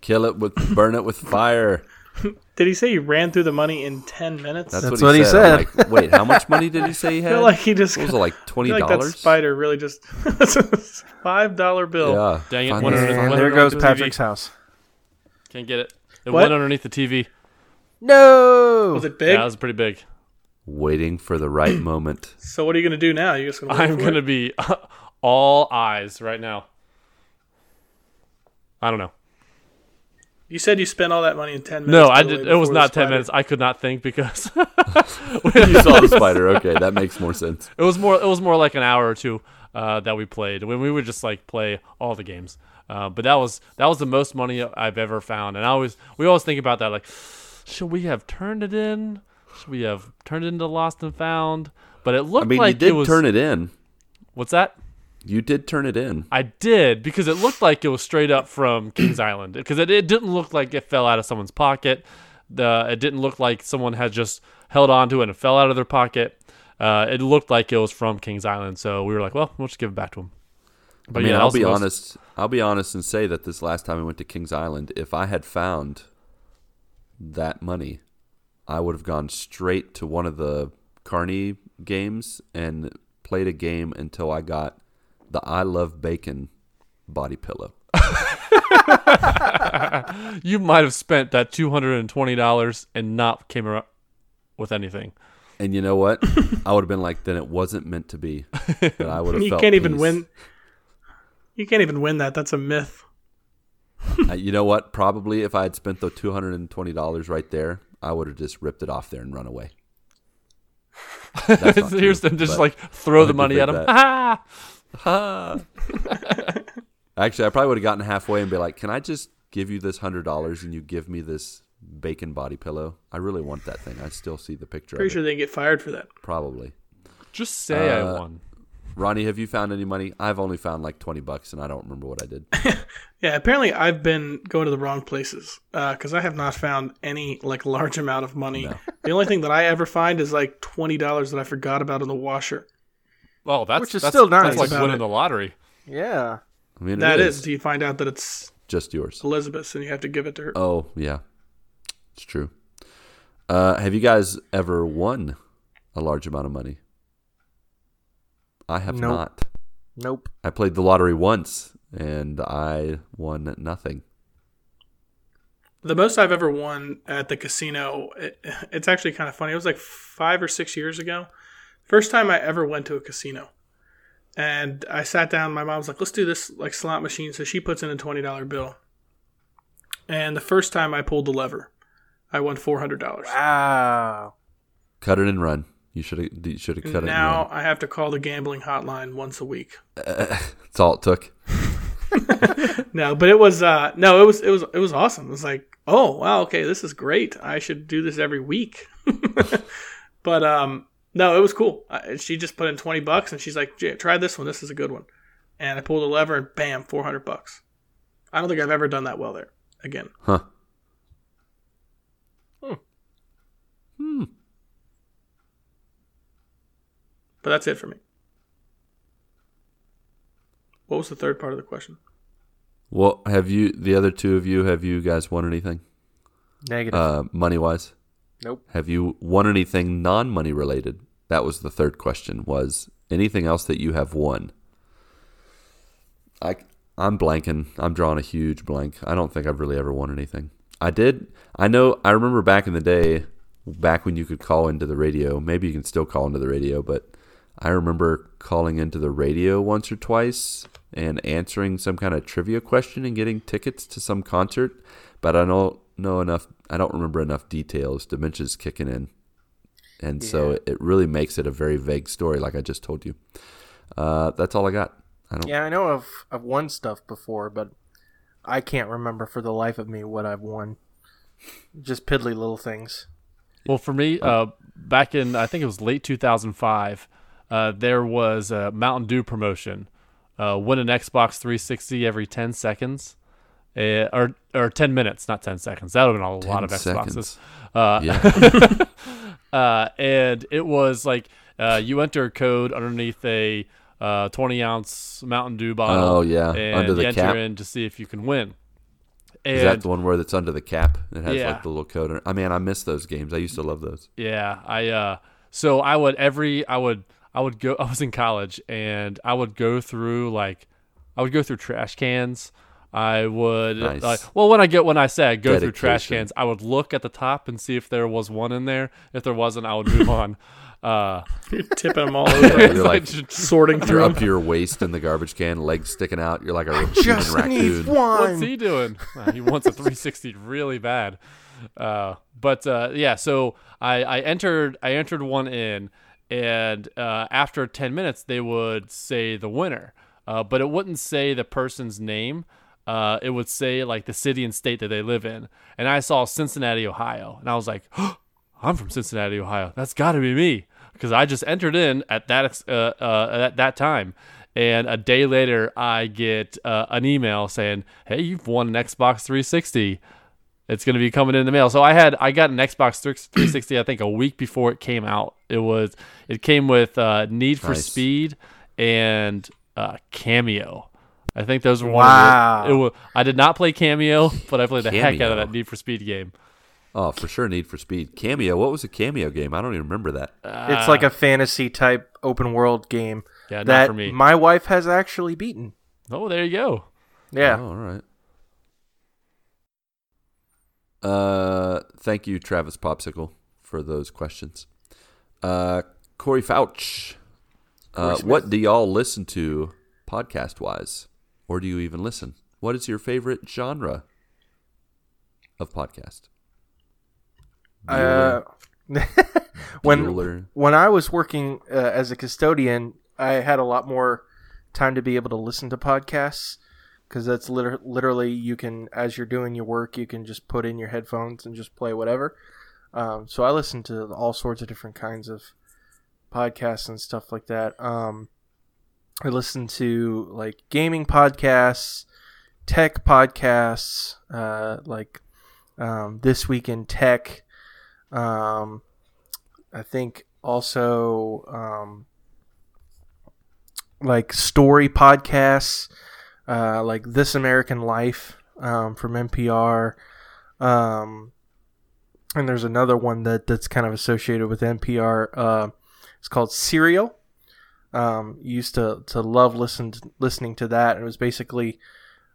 Kill it with burn it with fire. Did he say he ran through the money in ten minutes? That's, That's what, what he he said. Like, Wait, how much money did he say he I had? feel like he just. what was it like twenty feel like that dollars? spider really just five dollar bill. Yeah. Dang it, Find one this hundred- There goes Patrick's TV. house. Can't get it. It What? went underneath the TV. No. Was it big? Yeah, it was pretty big. Waiting for the right moment. So what are you gonna do now? You just gonna? I'm gonna it? be all eyes right now. I don't know. You said you spent all that money in ten minutes. No, I did. It was not ten minutes. I could not think because when you saw the spider. Okay, that makes more sense. it was more. It was more like an hour or two uh, that we played when we would just like play all the games. Uh, but that was that was the most money I've ever found, and I always we always think about that. Like, should we have turned it in? Should we have turned it into lost and found? But it looked I mean, like you did it was. turn it in. What's that? You did turn it in. I did because it looked like it was straight up from Kings Island because it, it didn't look like it fell out of someone's pocket. The it didn't look like someone had just held onto it and it fell out of their pocket. Uh, it looked like it was from Kings Island, so we were like, well, we'll just give it back to him. But I mean, yeah, I'll be honest. I'll be honest and say that this last time I went to Kings Island, if I had found that money, I would have gone straight to one of the Carney games and played a game until I got the I Love Bacon body pillow. You might have spent that two hundred and twenty dollars and not came up with anything. And you know what? I would have been like, then it wasn't meant to be. That I would have. You felt can't even peace. win. You can't even win that. That's a myth. Uh, you know what? Probably if I had spent the two hundred and twenty dollars right there, I would have just ripped it off there and run away. Here's true, them just like throw the money at him. that. Ah! Actually, I probably would have gotten halfway and be like, "Can I just give you this hundred dollars and you give me this bacon body pillow? I really want that thing. I still see the picture. Pretty of sure they get fired for that. Probably. Just say I Uh, won. Ronnie, have you found any money? I've only found like twenty bucks, and I don't remember what I did. Yeah, apparently I've been going to the wrong places because I have not found any like large amount of money. The only thing that I ever find is like twenty dollars that I forgot about in the washer. Well, that's Which is that's, still nice That's like winning it. the lottery. Yeah. I mean, that is. it is, do you find out that it's just yours. Elizabeth's and you have to give it to her? Oh yeah, it's true. Uh, have you guys ever won a large amount of money? I have Nope. not. Nope. I played the lottery once and I won nothing. The most I've ever won at the casino, it, it's actually kind of funny. It was like five or six years ago. First time I ever went to a casino. And I sat down, my mom was like, let's do this like slot machine. So she puts in a $20 bill. And the first time I pulled the lever, I won $400. Wow. Cut it and run. You should have. You should have cut now it. Now I have to call the gambling hotline once a week. And. That's all it took. No, but it was uh no, it was it was it was awesome. It was like, oh wow, okay, this is great. I should do this every week. but um no, it was cool. I, she just put in twenty bucks and she's like, try this one. This is a good one. And I pulled a lever and bam, four hundred bucks. I don't think I've ever done that well there. again. Huh. Hmm. But that's it for me. What was the third part of the question? Well, have you the other two of you have you guys won anything Negative. uh, money wise? Nope. Have you won anything non money related? That was the third question. Was anything else that you have won? I I'm blanking. I'm drawing a huge blank. I don't think I've really ever won anything. I did. I know. I remember back in the day, back when you could call into the radio. Maybe you can still call into the radio, but I remember calling into the radio once or twice and answering some kind of trivia question and getting tickets to some concert. But I don't know enough. I don't remember enough details. Dementia's kicking in, and so it really makes it a very vague story, like I just told you. Uh, that's all I got. I don't. Yeah, I know I've I've won stuff before, but I can't remember for the life of me what I've won. Just piddly little things. Well, for me, uh, back in I think it was late 2005, uh, there was a Mountain Dew promotion. Uh, win an Xbox 360 every 10 seconds, uh, or or 10 minutes, not 10 seconds. That would have been a lot of 10 Xboxes. Uh, Yeah. uh, and it was like uh, you enter a code underneath a uh, 20 ounce Mountain Dew bottle. Oh, yeah, and under the you enter cap. in to see if you can win. And Is that the one where it's under the cap? It has Yeah. like the little code. I mean, I miss those games. I used to love those. Yeah, I uh so I would every I would I would go I was in college and I would go through like I would go through trash cans. I would Nice. like well when I get when I say I go through trash cans, I would look at the top and see if there was one in there. If there wasn't, I would move on. Uh You're tipping them all over, You're like sorting you're through up to your waist in the garbage can, legs sticking out. You're like a Just human need raccoon. one. What's he doing? Uh, he wants a 360 really bad. Uh, but uh, yeah, so I, I entered I entered one in, and uh, after 10 minutes they would say the winner, uh, but it wouldn't say the person's name. Uh, it would say like the city and state that they live in, and I saw Cincinnati, Ohio, and I was like, I'm from Cincinnati, Ohio. That's got to be me because I just entered in at that uh, uh, at that time. And a day later, I get uh, an email saying, "Hey, you've won an Xbox 360. It's going to be coming in the mail." So I had I got an Xbox 360 I think a week before it came out. It was it came with uh, Need for Nice. Speed and uh, Kameo. I think those were Wow. of the, it was, I did not play Kameo, but I played the heck out of that Need for Speed game. Oh, for sure, Need for Speed. Kameo. What was a Kameo game? I don't even remember that. It's like a fantasy type open world game Yeah, not that for me. my wife has actually beaten. Oh, there you go. Yeah. Oh, all right. Uh, thank you, Travis Popsicle, for those questions. Uh, Corey Fouch. Uh, what do y'all listen to podcast wise? Or do you even listen? What is your favorite genre of podcast? Uh, when Bueller. when I was working uh, as a custodian, I had a lot more time to be able to listen to podcasts because that's liter- literally you can as you're doing your work, you can just put in your headphones and just play whatever. Um, so I listen to all sorts of different kinds of podcasts and stuff like that. Um, I listen to like gaming podcasts, tech podcasts, uh, like um, this week in tech. Um, I think also um, like story podcasts, uh, like This American Life um, from NPR. Um, and there's another one that, that's kind of associated with NPR. Uh, it's called Serial. Um, used to, to love listen listening to that. It was basically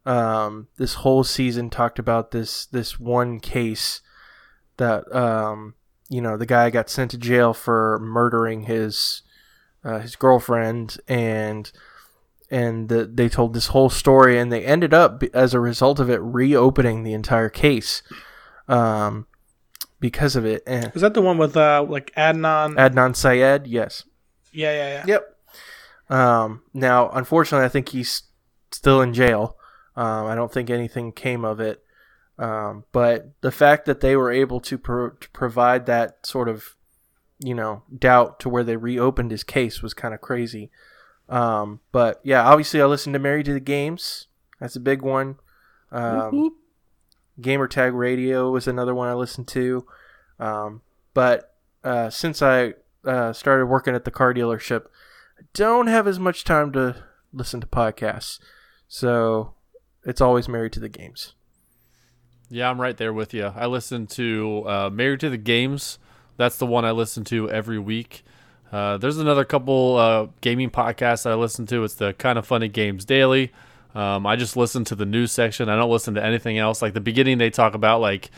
um, this whole season talked about this this one case that um, you know the guy got sent to jail for murdering his uh, his girlfriend and and the, they told this whole story and they ended up as a result of it reopening the entire case um, because of it and Is that the one with uh like Adnan? Adnan Syed yes yeah, yeah, yeah. Yep. Um, now, unfortunately, I think he's still in jail. Um, I don't think anything came of it. Um, but the fact that they were able to, pro- to provide that sort of, you know, doubt to where they reopened his case was kind of crazy. Um, but yeah, obviously, I listened to Married to the Games. That's a big one. Um, Gamer Tag Radio was another one I listened to. Um, but uh, since I uh, started working at the car dealership, don't have as much time to listen to podcasts. So it's always married to the games. Yeah, I'm right there with you. I listen to uh, Married to the Games. That's the one I listen to every week. Uh, there's another couple uh, gaming podcasts I listen to. It's the Kind of Funny Games Daily. Um, I just listen to the news section. I don't listen to anything else. Like the beginning, they talk about like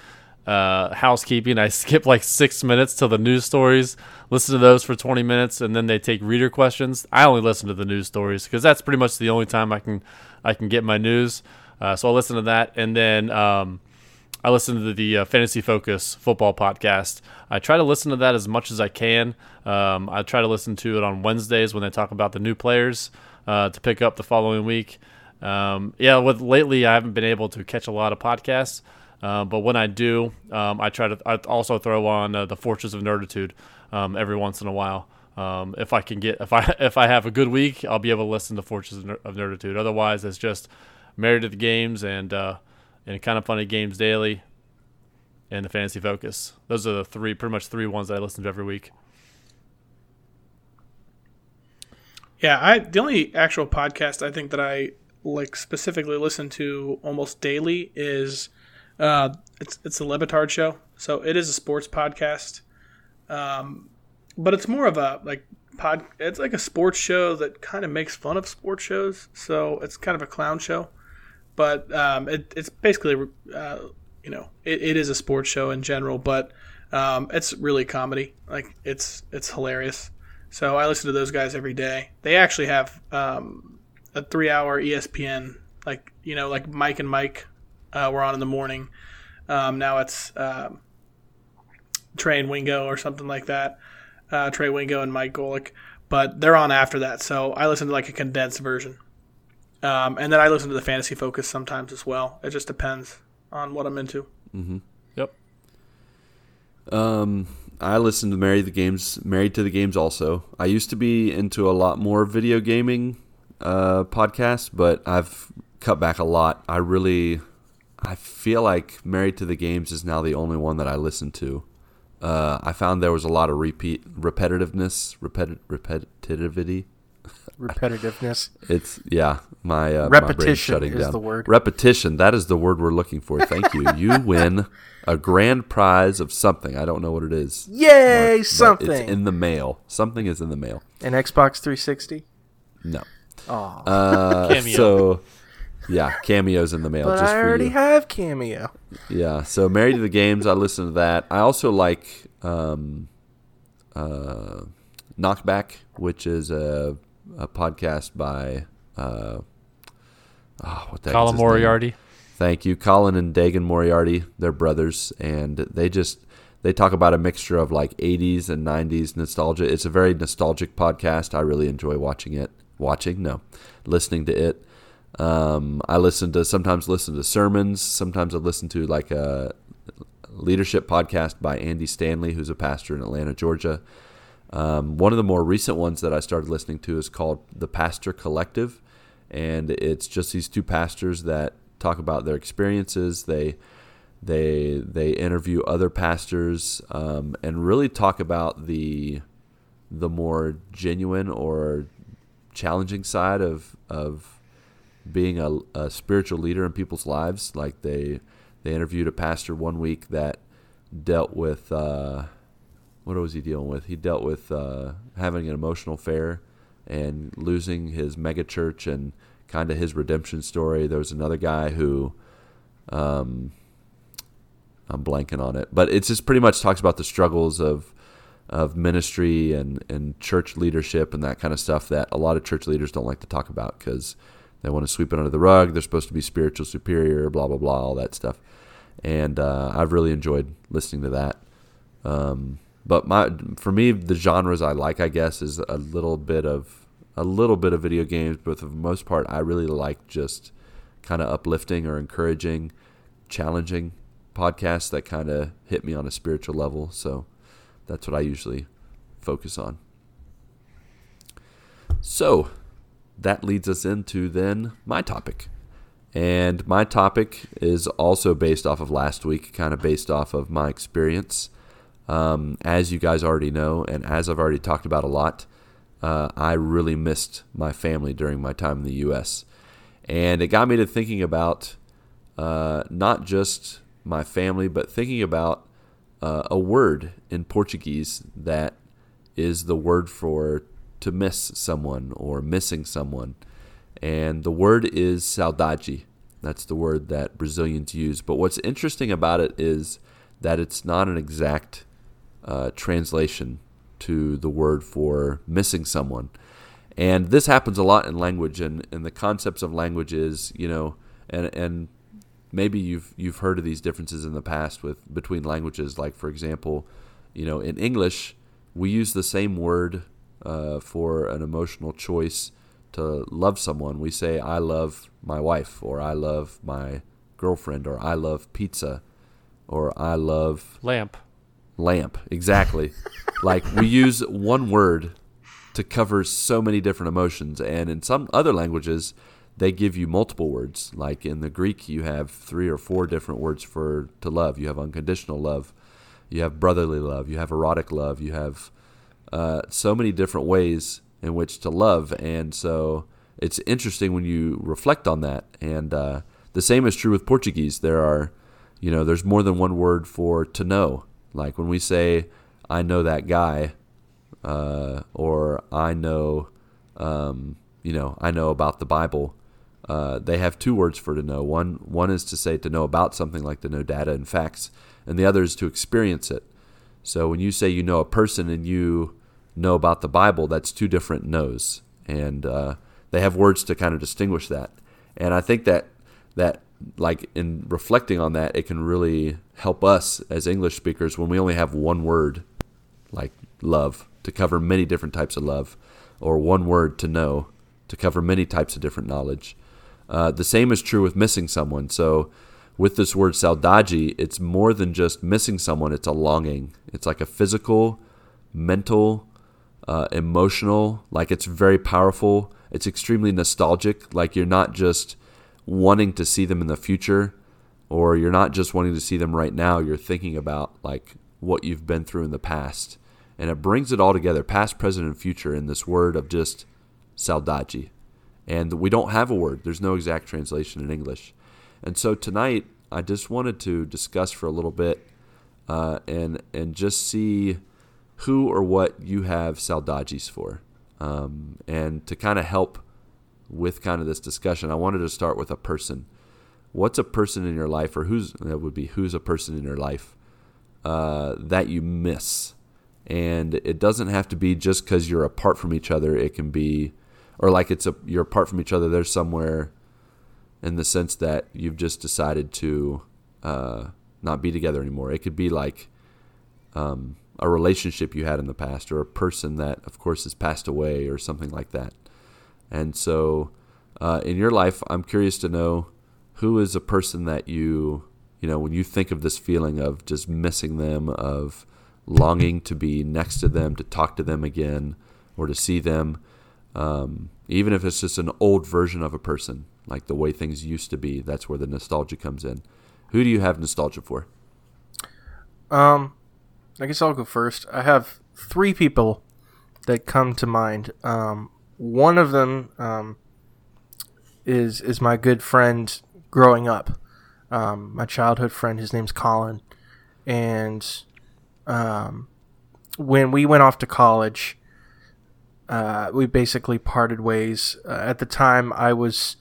uh, housekeeping. I skip like six minutes to the news stories, listen to those for 20 minutes, and then they take reader questions. I only listen to the news stories because that's pretty much the only time I can I can get my news. Uh, so I listen to that, and then um, I listen to the uh, Fantasy Focus football podcast. I try to listen to that as much as I can. Um, I try to listen to it on Wednesdays when they talk about the new players uh, to pick up the following week. Um, yeah, with lately I haven't been able to catch a lot of podcasts, uh, but when I do, um, I try to. I also throw on uh, the Fortress of Nerditude um, every once in a while. Um, if I can get if I if I have a good week, I'll be able to listen to Fortress of, Ner- of Nerditude. Otherwise, it's just married to the games and uh, and kind of funny games daily, and the Fantasy Focus. Those are the three, pretty much three ones that I listen to every week. Yeah, I the only actual podcast I think that I like specifically listen to almost daily is uh it's it's the Le Batard show. So it is a sports podcast. Um but it's more of a like pod it's like a sports show that kind of makes fun of sports shows. So it's kind of a clown show. But um it, it's basically uh you know, it, it is a sports show in general, but um, it's really comedy. Like it's it's hilarious. So I listen to those guys every day. They actually have um, a three-hour ESPN, like you know, like Mike and Mike uh, were on in the morning. Um, now it's um, Trey and Wingo or something like that. Uh, Trey Wingo and Mike Golic, but they're on after that. So I listen to like a condensed version, um, and then I listen to the Fantasy Focus sometimes as well. It just depends on what I'm into. Mhm. Yep. Um, I listen to Married the Games, Married to the Games. Also, I used to be into a lot more video gaming uh, podcasts, but I've cut back a lot. I really, I feel like Married to the Games is now the only one that I listen to. Uh, I found there was a lot of repeat, repetitiveness, repeti- repetitivity. Repetitiveness. It's yeah, my uh, my brain's Repetition shutting is down. the word. Repetition. That is the word we're looking for. Thank you. You win a grand prize of something. I don't know what it is. Yay, but something. It's in the mail. Something is in the mail. An Xbox 360. No. Oh, Uh, Kameo. So yeah, Kameo's in the mail but just I for already you. have Kameo. Yeah. So married to the games. I listen to that. I also like um, uh, Knockback, which is a, a podcast by uh, oh, what the heck is Colin? Moriarty. Thank you, Colin and Dagan Moriarty. They're brothers, and they just they talk about a mixture of like 80s and 90s nostalgia. It's a very nostalgic podcast. I really enjoy watching it. Watching, no, listening to it. Um, I listen to sometimes listen to sermons. Sometimes I listen to like a leadership podcast by Andy Stanley, who's a pastor in Atlanta, Georgia. Um, one of the more recent ones that I started listening to is called The Pastor Collective, and it's just these two pastors that talk about their experiences. They they they interview other pastors um, and really talk about the the more genuine or challenging side of of being a, a spiritual leader in people's lives. Like they they interviewed a pastor one week that dealt with uh, what was he dealing with? He dealt with uh, having an emotional affair and losing his megachurch and kind of his redemption story. There was another guy who, um, I'm blanking on it, but it just pretty much talks about the struggles of of ministry and and church leadership and that kind of stuff that a lot of church leaders don't like to talk about because they want to sweep it under the rug. They're supposed to be spiritual superior, blah blah blah, all that stuff. And uh, I've really enjoyed listening to that. Um, but my for me, the genres I like, I guess, is a little bit of a little bit of video games, but for the most part, I really like just kind of uplifting or encouraging, challenging podcasts that kind of hit me on a spiritual level. So that's what I usually focus on. So that leads us into then my topic. And my topic is also based off of last week, kind of based off of my experience. Um, as you guys already know, and as I've already talked about a lot, uh, I really missed my family during my time in the U.S. And it got me to thinking about uh, not just my family, but thinking about uh, a word in Portuguese that is the word for to miss someone or missing someone. And the word is saudade. That's the word that Brazilians use. But what's interesting about it is that it's not an exact uh, translation to the word for missing someone. And this happens a lot in language, and, and the concepts of language is, you know, and, and maybe you've you've heard of these differences in the past with between languages. Like for example, you know, in English, we use the same word uh, for an emotional choice to love someone. We say, "I love my wife," or "I love my girlfriend," or "I love pizza," or "I love Lamp. lamp." Exactly. like we use one word to cover so many different emotions, and in some other languages, they give you multiple words. Like in the Greek, you have three or four different words for to love. You have unconditional love, you have brotherly love, you have erotic love, you have uh, so many different ways in which to love, and so it's interesting when you reflect on that. And uh, the same is true with Portuguese. There are, you know, there's more than one word for to know. Like when we say, "I know that guy," uh, or "I know," um, you know, I know about the Bible. Uh, they have two words for to know. One one is to say to know about something, like to know data and facts, and the other is to experience it. So when you say you know a person and you know about the Bible, that's two different knows, and uh, they have words to kind of distinguish that. And I think that that like in reflecting on that, it can really help us as English speakers when we only have one word, like love, to cover many different types of love, or one word to know to cover many types of different knowledge. Uh, the same is true with missing someone. So, with this word saudade, it's more than just missing someone, it's a longing. It's like a physical, mental, uh, emotional, like it's very powerful. It's extremely nostalgic. Like you're not just wanting to see them in the future, or you're not just wanting to see them right now. You're thinking about like what you've been through in the past. And it brings it all together, past, present, and future, in this word of just saudade and we don't have a word. There's no exact translation in English. And so tonight, I just wanted to discuss for a little bit uh, and and just see who or what you have saudades for, um, and to kind of help with kind of this discussion. I wanted to start with a person. What's a person in your life, or who's that would be who's a person in your life uh, that you miss? And it doesn't have to be just because you're apart from each other. It can be or like it's a you're apart from each other. There's somewhere in the sense that you've just decided to uh, not be together anymore. It could be like um, a relationship you had in the past, or a person that, of course, has passed away, or something like that. And so, uh, in your life, I'm curious to know who is a person that you, you know, when you think of this feeling of just missing them, of longing to be next to them, to talk to them again, or to see them um, even if it's just an old version of a person, like the way things used to be, that's where the nostalgia comes in. Who do you have nostalgia for? Um, I guess I'll go first. I have three people that come to mind. Um, one of them um, is is my good friend growing up, um, my childhood friend. His name's Colin, and um, when we went off to college, uh, we basically parted ways. Uh, at the time, I was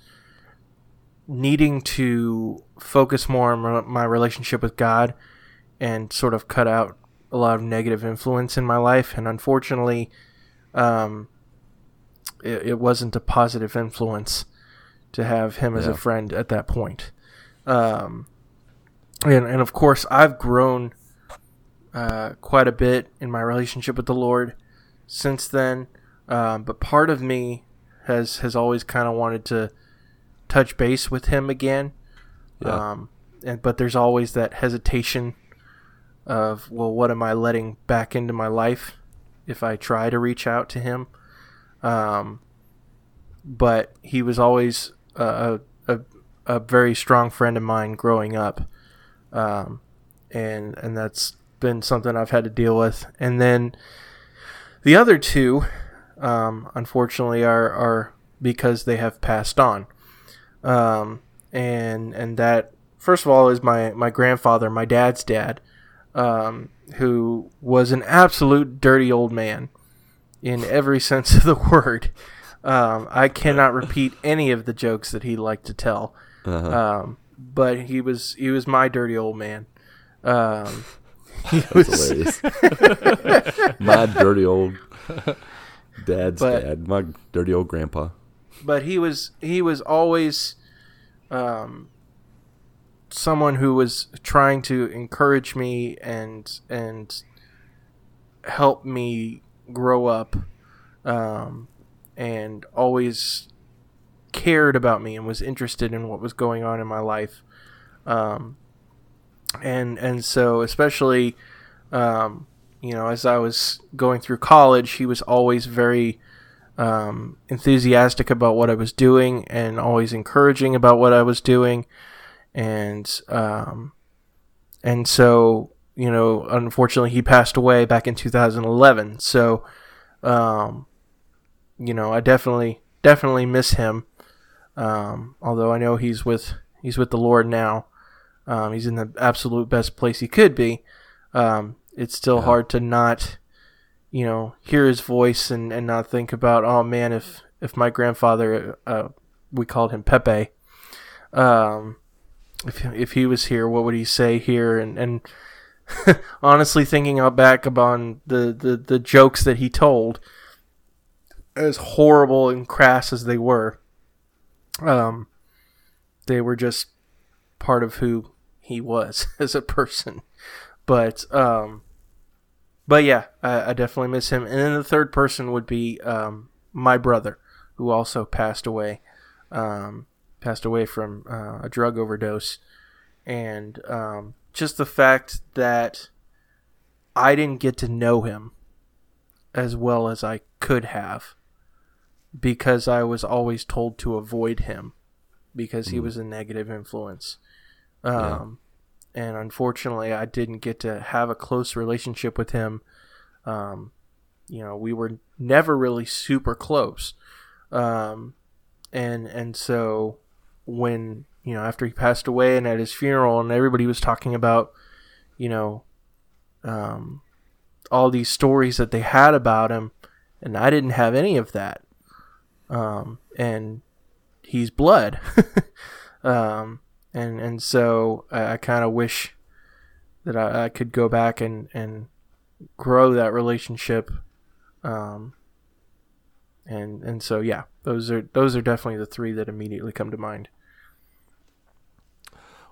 needing to focus more on my relationship with God and sort of cut out a lot of negative influence in my life. And unfortunately, um, it, it wasn't a positive influence to have him as Yeah. a friend at that point. Um, and, and of course, I've grown uh, quite a bit in my relationship with the Lord since then. Um, but part of me has has always kind of wanted to touch base with him again. Yeah. Um, and but there's always that hesitation of well, what am I letting back into my life if I try to reach out to him? Um, but he was always a, a, a very strong friend of mine growing up, um, and and that's been something I've had to deal with. And then the other two, um, unfortunately, are are because they have passed on. Um, and and that first of all is my my grandfather, my dad's dad, um, who was an absolute dirty old man in every sense of the word. Um, I cannot repeat any of the jokes that he liked to tell. Um, but he was he was my dirty old man. Um, That's was, hilarious. my dirty old dad's But- dad. My dirty old grandpa. but he was he was always um, someone who was trying to encourage me and and help me grow up um, and always cared about me and was interested in what was going on in my life. Um, and and so especially um, you know as I was going through college he was always very um, enthusiastic about what I was doing and always encouraging about what I was doing, and um, and so you know, unfortunately, he passed away back in 2011. So, um, you know, I definitely definitely miss him. Um, although I know he's with he's with the Lord now. Um, he's in the absolute best place he could be. Um, it's still hard to not you know, hear his voice and, and not think about, oh man, if if my grandfather, uh, we called him Pepe, um, if if he was here, what would he say here? And and honestly, thinking out back upon the, the the jokes that he told, as horrible and crass as they were, um, they were just part of who he was as a person. But um, but yeah, I, I definitely miss him. And then the third person would be um, my brother, who also passed away, um, passed away from uh, a drug overdose, and um, just the fact that I didn't get to know him as well as I could have, because I was always told to avoid him, because he was a negative influence. Um, and unfortunately I didn't get to have a close relationship with him. Um, you know, we were never really super close, um, and and so when you know after he passed away and at his funeral and everybody was talking about, you know, um, all these stories that they had about him, and I didn't have any of that. Um, and he's blood. um, and and so I, I kind of wish that I, I could go back and and grow that relationship. Um, and and so yeah, those are those are definitely the three that immediately come to mind.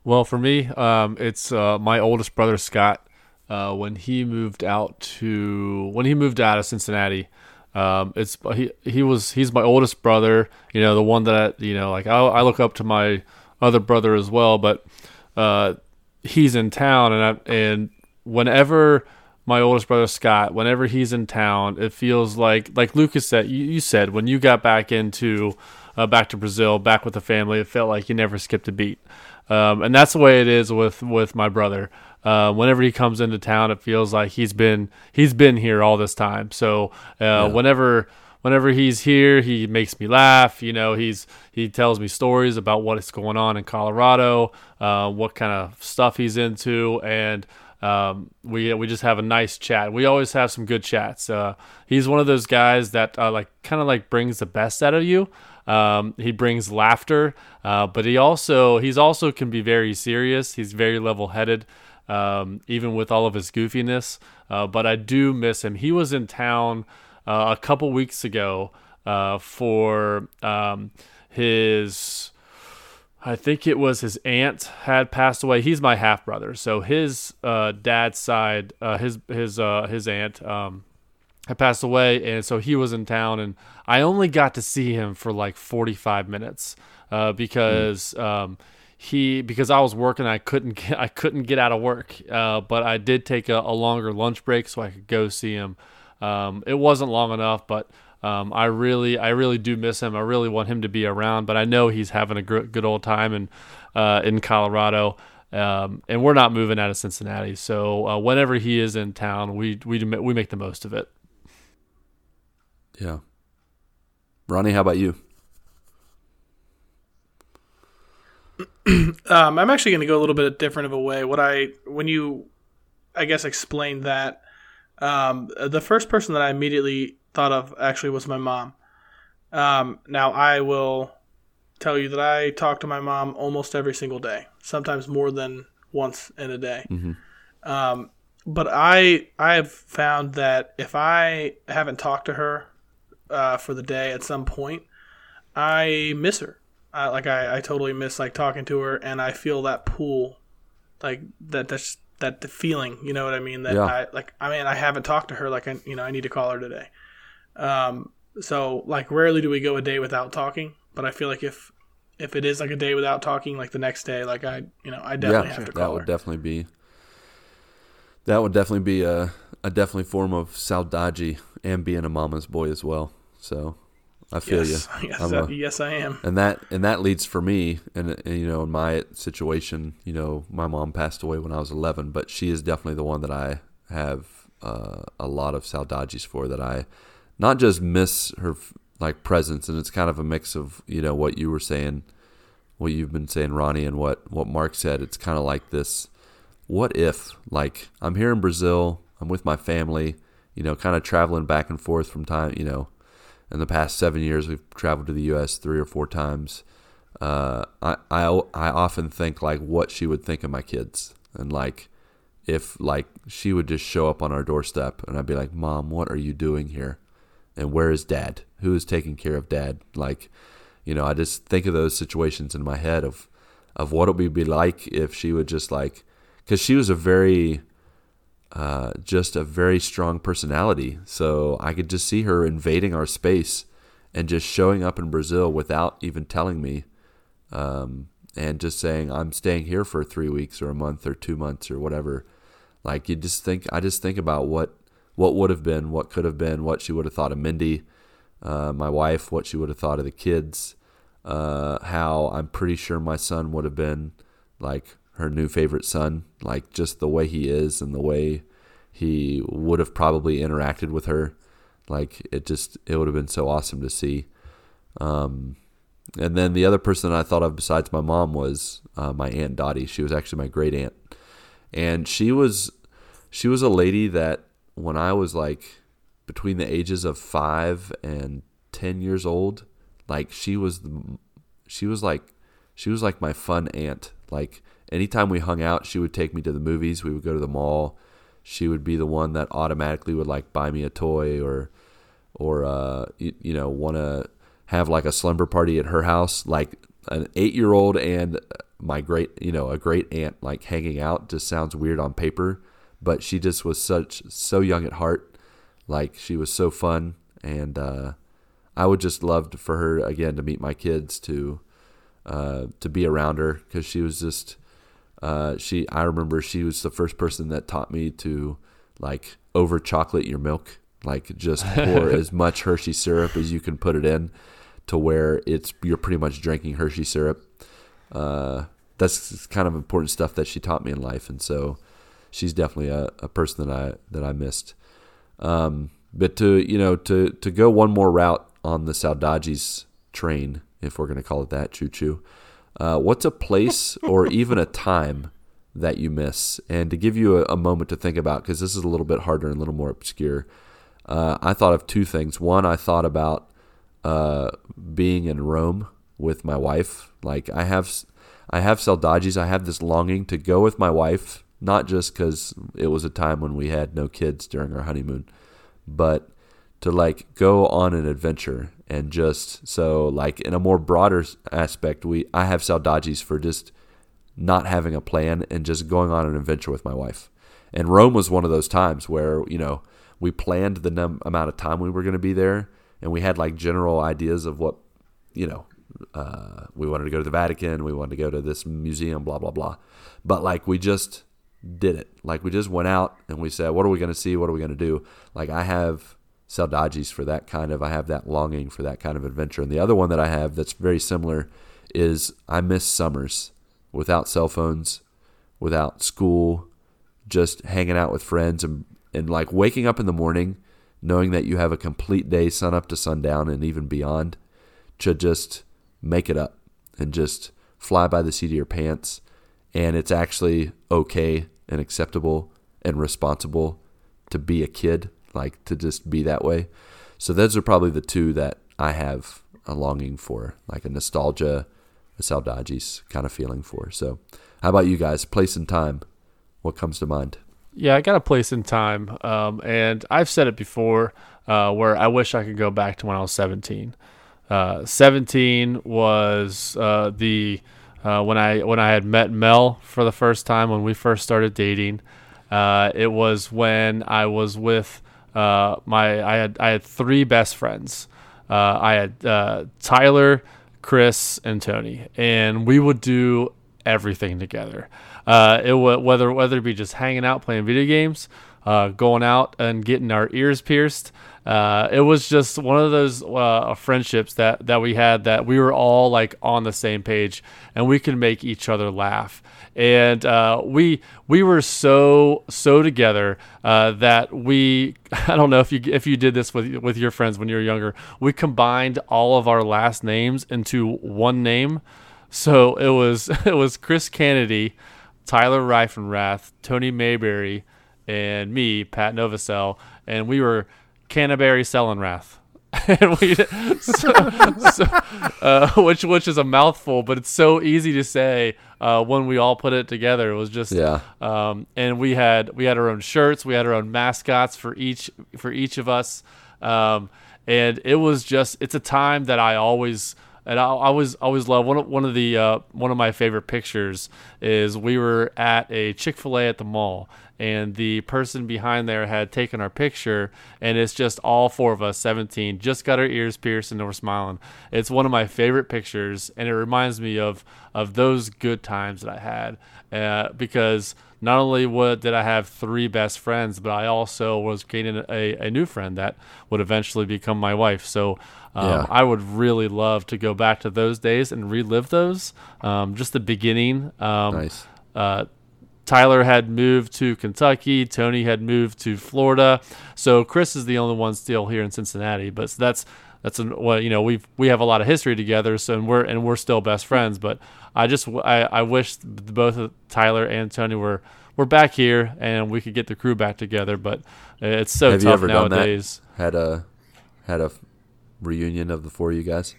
Well, for me, um, it's uh, my oldest brother Scott. Uh, when he moved out to when he moved out of Cincinnati, um, it's he he was he's my oldest brother. You know, the one that you know, like I, I look up to my other brother as well. But uh, he's in town, and I, and whenever my oldest brother Scott, whenever he's in town, it feels like like Lucas said. You, you said when you got back into uh, back to Brazil, back with the family, it felt like you never skipped a beat. Um, and that's the way it is with with my brother. Uh, whenever he comes into town, it feels like he's been he's been here all this time. So uh, whenever whenever he's here, he makes me laugh. You know, he's he tells me stories about what's going on in Colorado, uh, what kind of stuff he's into, and um, we we just have a nice chat. We always have some good chats. Uh, he's one of those guys that uh, like kind of like brings the best out of you. Um, he brings laughter, uh, but he also he's also can be very serious. He's very level headed, um, even with all of his goofiness. Uh, but I do miss him. He was in town uh, a couple weeks ago uh, for um, his. I think it was his aunt had passed away. He's my half brother, so his uh, dad's side, his his his aunt um, had passed away, and so he was in town, and I only got to see him for like forty five minutes uh, because um, he because I was working, I couldn't get, I couldn't get out of work, uh, but I did take a, a longer lunch break so I could go see him. Um, it wasn't long enough, but Um, I really, I really do miss him. I really want him to be around, but I know he's having a gr- good old time in uh, in Colorado. Um, and we're not moving out of Cincinnati, so uh, whenever he is in town, we we we make the most of it. Yeah. Ronnie, how about you? Um, I'm actually going to go a little bit different of a way. What I when you, I guess, explained that, um, the first person that I immediately thought of actually was my mom. Um, now I will tell you that I talk to my mom almost every single day, sometimes more than once in a day. Um, but I I have found that if I haven't talked to her uh, for the day at some point, I miss her. I, like I, I totally miss like talking to her, and I feel that pull, like that that's that the feeling. You know what I mean? That Yeah. I like. I mean, I haven't talked to her. Like I, you know, I need to call her today. Um. So like, rarely do we go a day without talking. But I feel like if if it is like a day without talking, like the next day, like I, you know, I definitely have to call that would her. definitely be that would definitely be a a definitely form of saudaji and being a mama's boy as well. So I feel yes, you. yes, I'm I- a- yes, I am. and that and that leads for me and, and, you know in my situation you know my mom passed away when i was 11 but she is definitely the one that i have uh, a lot of saudades for that i not just miss her like presence and it's kind of a mix of you know what you were saying what you've been saying ronnie and what what marc said it's kind of like this what if like i'm here in brazil i'm with my family you know kind of traveling back and forth from time you know in the past seven years, we've traveled to the U.S. three or four times. Uh, I, I I often think like what she would think of my kids, and like if like she would just show up on our doorstep, and I'd be like, "Mom, what are you doing here? And where is Dad? Who is taking care of Dad?" Like, you know, I just think of those situations in my head of of what it would be like if she would just like, because she was a very uh, just a very strong personality. So I could just see her invading our space and just showing up in Brazil without even telling me, um, and just saying I'm staying here for three weeks or a month or two months or whatever. Like you just think, I just think about what what would have been, what could have been, what she would have thought of Mindy, uh, my wife, what she would have thought of the kids, uh, how I'm pretty sure my son would have been like her new favorite son, like just the way he is and the way he would have probably interacted with her. Like it just it would have been so awesome to see. Um, and then the other person I thought of besides my mom was uh, my aunt Dottie. She was actually my great aunt, and she was she was a lady that when I was like between the ages of five and ten years old, like she was the, she was like she was like my fun aunt. Like anytime we hung out, she would take me to the movies. We would go to the mall. She would be the one that automatically would like buy me a toy or or uh, you, you know want to have like a slumber party at her house. Like an eight year old and my great you know a great aunt like hanging out just sounds weird on paper, but she just was such so young at heart. Like she was so fun and uh, I would just love for her again to meet my kids to uh, to be around her because she was just uh, she I remember she was the first person that taught me to like over chocolate your milk. Like just pour as much Hershey syrup as you can put it in to where it's you're pretty much drinking Hershey syrup. Uh, that's kind of important stuff that she taught me in life. And so she's definitely a, a person that I that I missed. Um, but to you know to to go one more route on the Saudades train if we're going to call it that choo choo uh, what's a place or even a time that you miss? And to give you a, a moment to think about, because this is a little bit harder and a little more obscure, uh, I thought of two things. One, I thought about uh, being in Rome with my wife. Like I have, I have saudades. I have this longing to go with my wife, not just because it was a time when we had no kids during our honeymoon, but to like go on an adventure and just so like in a more broader aspect we i have saudades for just not having a plan and just going on an adventure with my wife. And rome was one of those times where you know we planned the num- amount of time we were going to be there and we had like general ideas of what you know uh, we wanted to go to the vatican we wanted to go to this museum blah blah blah. But like we just did it. Like we just went out and we said what are we going to see? What are we going to do? Like i have Saudades for that kind of. I have that longing for that kind of adventure. And the other one that I have that's very similar is I miss summers without cell phones, without school, just hanging out with friends and and like waking up in the morning knowing that you have a complete day sun up to sundown and even beyond to just make it up and just fly by the seat of your pants and it's actually okay and acceptable and responsible to be a kid like to just be that way. So those are probably the two that i have a longing for like a nostalgia a saudades kind of feeling for. So how about you guys? Place and time. What comes to mind? Yeah, I got a place in time, um, and I've said it before, uh, where I wish I could go back to when I was 17. Uh, 17 was uh, the uh, when I when I had met Mel for the first time when we first started dating. Uh, it was when I was with uh, my I had I had three best friends. Uh, I had uh, Tyler, Chris, and Tony, and we would do everything together. Uh, it wa whether whether it be just hanging out playing video games, uh, going out and getting our ears pierced. Uh, it was just one of those uh, friendships that that we had that we were all like on the same page and we could make each other laugh. And uh, we we were so so together uh, that we I don't know if you if you did this with with your friends when you were younger. We combined all of our last names into one name. So it was it was Chris Kennedy, Tyler Reifenrath, Tony Mayberry, and me, Pat Novacell, and we were Canterbury Sellenrath. and we, so, so, uh, which which is a mouthful, but it's so easy to say uh, when we all put it together. It was just Yeah. um, and we had we had our own shirts, we had our own mascots for each for each of us, um, and it was just it's a time that I always and I I always always love one of one of the uh, one of my favorite pictures is we were at a Chick Fil A at the mall. And the person behind there had taken our picture, and it's just all four of us, 17, just got our ears pierced and we're smiling. It's one of my favorite pictures, and it reminds me of of those good times that I had uh, because not only what did I have three best friends, but I also was gaining a, a new friend that would eventually become my wife. So um, Yeah. I would really love to go back to those days and relive those. Um, just the beginning. Um, Nice. uh, Tyler had moved to Kentucky. Tony had moved to Florida. So Chris is the only one still here in Cincinnati. But that's that's an, well, you know we've we have a lot of history together. So and we're and we're still best friends. But I just I, I wish both Tyler and Tony were were back here and we could get the crew back together. But it's so Have you tough ever done that? Had a had a reunion of the four of you guys?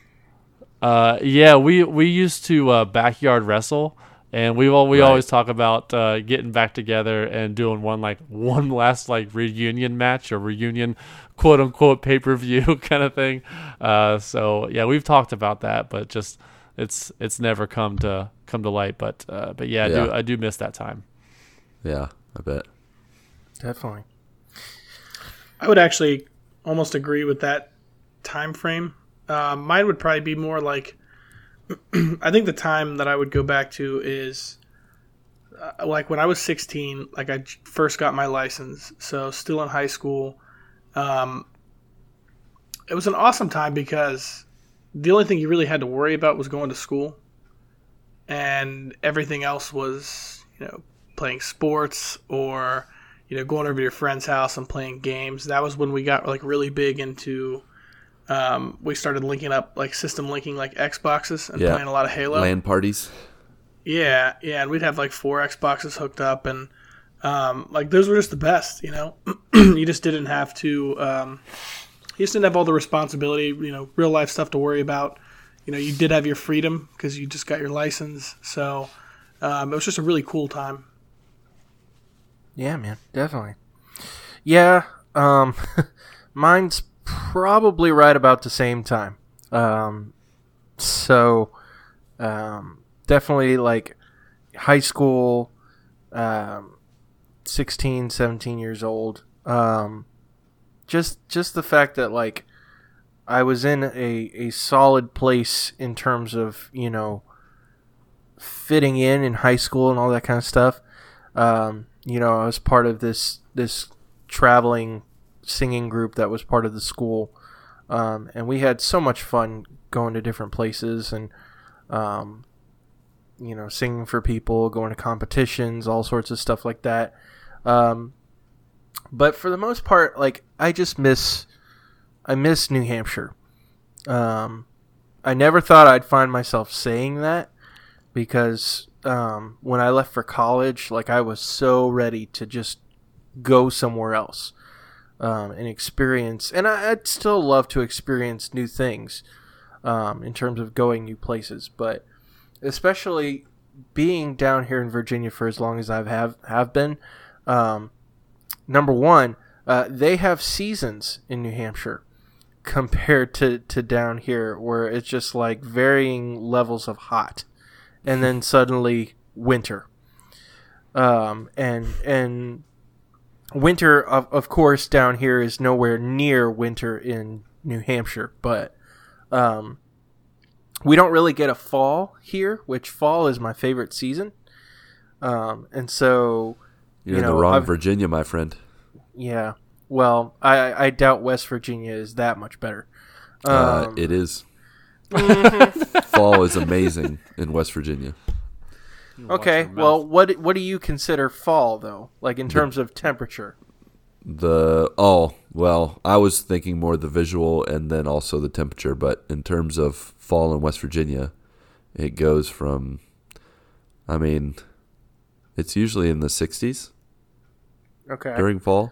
Uh, yeah, we we used to uh, backyard wrestle, and we all we Right. always talk about uh, getting back together and doing one like one last like reunion match or reunion quote unquote pay per view kind of thing. Uh, so yeah, we've talked about that, but just it's it's never come to come to light. But uh, but yeah, I do I do miss that time. Yeah, I bet. Definitely. I would actually almost agree with that time frame. Uh, mine would probably be more like I think the time that I would go back to is uh, like when I was 16, like I first got my license, so still in high school. Um, it was an awesome time because the only thing you really had to worry about was going to school, and everything else was you know playing sports or you know going over to your friend's house and playing games. That was when we got like really big into. Um, we started linking up like system linking like Xboxes and Yeah. playing a lot of Halo. LAN parties. Yeah, yeah, and we'd have like four Xboxes hooked up, and um, like those were just the best. You know, you just didn't have to. Um, you just didn't have all the responsibility. You know, real life stuff to worry about. You know, you did have your freedom because you just got your license. So um, it was just a really cool time. Yeah, man, definitely. Yeah, um, mine's probably right about the same time. Um, so, um, definitely like high school, um, 16, 17 years old. Um, just, just the fact that like I was in a, a solid place in terms of, you know, fitting in in high school and all that kind of stuff. Um, you know, I was part of this this traveling singing group that was part of the school, um, and we had so much fun going to different places and um, you know singing for people, going to competitions, all sorts of stuff like that. Um, but for the most part, like I just miss I miss New Hampshire. Um, I never thought I'd find myself saying that because um, when I left for college, like I was so ready to just go somewhere else um, and experience. And I, would still love to experience new things um, in terms of going new places, but especially being down here in Virginia for as long as I've have have been. Um, number one, uh, they have seasons in New Hampshire compared to, to down here where it's just like varying levels of hot and then suddenly winter um, and and winter of, of course down here is nowhere near winter in new hampshire but um, we don't really get a fall here which fall is my favorite season um, and so You're you in the wrong I've- Virginia, my friend. yeah well i i doubt west virginia is that much better Uh, Um, it is. Mm-hmm. Fall is amazing in West Virginia. Okay, well, what what do you consider fall though? Like in terms of temperature? The oh well, I was thinking more the visual and then also the temperature. But in terms of fall in West Virginia, it goes from, I mean, it's usually in the 60s Okay, during fall.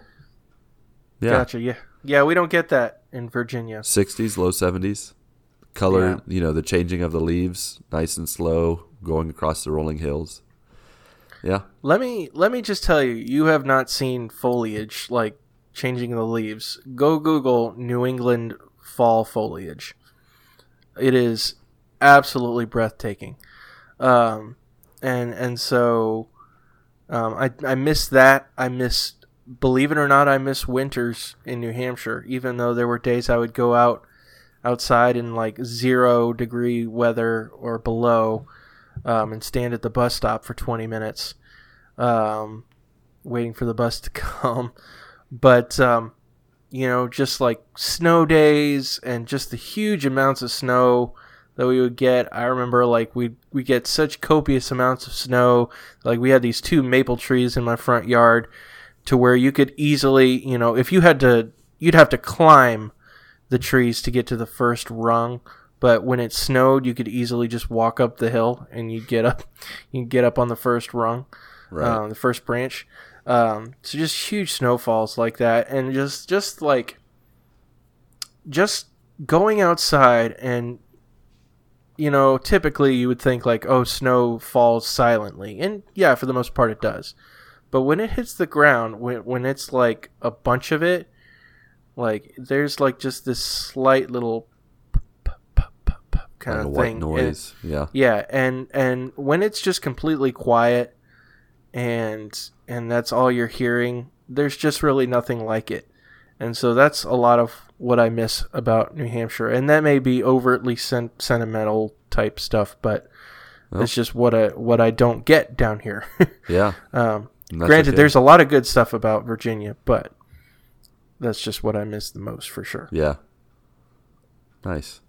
Yeah, gotcha. Yeah, yeah, we don't get that in Virginia. 60s, low 70s. Color, Yeah. you know, the changing of the leaves, nice and slow, going across the rolling hills. Yeah, Let me let me just tell you, you have not seen foliage like changing the leaves. Go Google New England fall foliage. It is absolutely breathtaking. Um, and and so um, I I miss that. I miss believe it or not, I miss winters in New Hampshire. Even though there were days I would go out outside in like zero degree weather or below um, and stand at the bus stop for 20 minutes um, waiting for the bus to come. But, um, you know, just like snow days and just the huge amounts of snow that we would get. I remember like we we get such copious amounts of snow. Like we had these two maple trees in my front yard to where you could easily, you know, if you had to, you'd have to climb the trees to get to the first rung. But when it snowed, you could easily just walk up the hill and you'd get up, you get up on the first rung, right. um, the first branch. Um, so just huge snowfalls like that, and just just like just going outside and you know typically you would think like oh snow falls silently and yeah for the most part it does but when it hits the ground when, when it's like a bunch of it like there's like just this slight little kind Like of a white thing and- noise. yeah. yeah, and and when it's just completely quiet and and that's all you're hearing, there's just really nothing like it. And so that's a lot of what I miss about New Hampshire. And that may be overtly sen- sentimental type stuff, but Well. it's just what I what I don't get down here. Yeah. um, granted, okay. there's a lot of good stuff about Virginia, but that's just what I miss the most for sure. Yeah. Nice.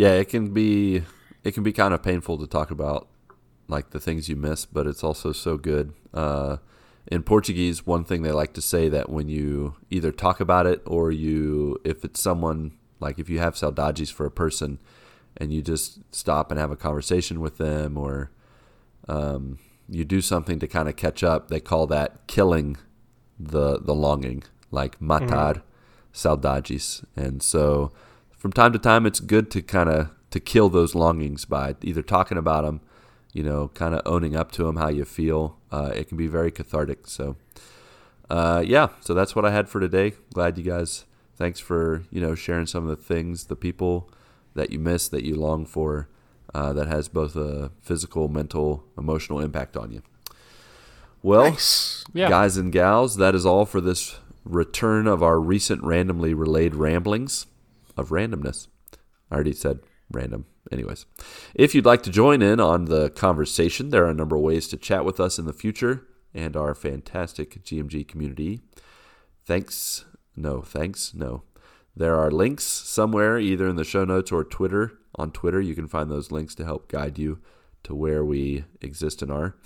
Yeah, it can be it can be kind of painful to talk about like the things you miss, but it's also so good. Uh, in Portuguese, one thing they like to say that when you either talk about it or you if it's someone like if you have saudades for a person and you just stop and have a conversation with them or um, you do something to kind of catch up, they call that killing the the longing, like matar saudades. And so from time to time it's good to kind of to kill those longings by either talking about them, you know, kind of owning up to them how you feel. Uh, it can be very cathartic. So uh, yeah, so that's what I had for today. Glad you guys thanks for, you know, sharing some of the things, the people that you miss that you long for uh, that has both a physical, mental, emotional impact on you. Well, Nice. Yeah. guys and gals, that is all for this return of our recent randomly relayed ramblings of randomness. I already said random. Anyways, if you'd like to join in on the conversation, there are a number of ways to chat with us in the future and our fantastic GMG community. Thanks. No, thanks. No. There are links somewhere, either in the show notes or Twitter. On Twitter, you can find those links to help guide you to where we exist and are.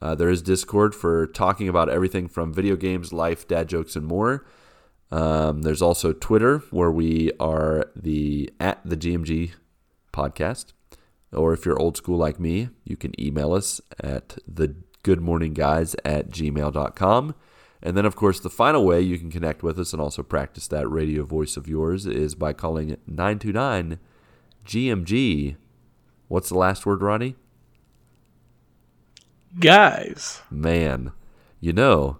Uh, there is Discord for talking about everything from video games, life, dad jokes, and more. Um, there's also Twitter, where we are the at the GMG podcast. Or if you're old school like me, you can email us at the goodmorningguys at gmail.com. And then, of course, the final way you can connect with us and also practice that radio voice of yours is by calling 929 GMG. What's the last word, Ronnie? Guys, Man, you know,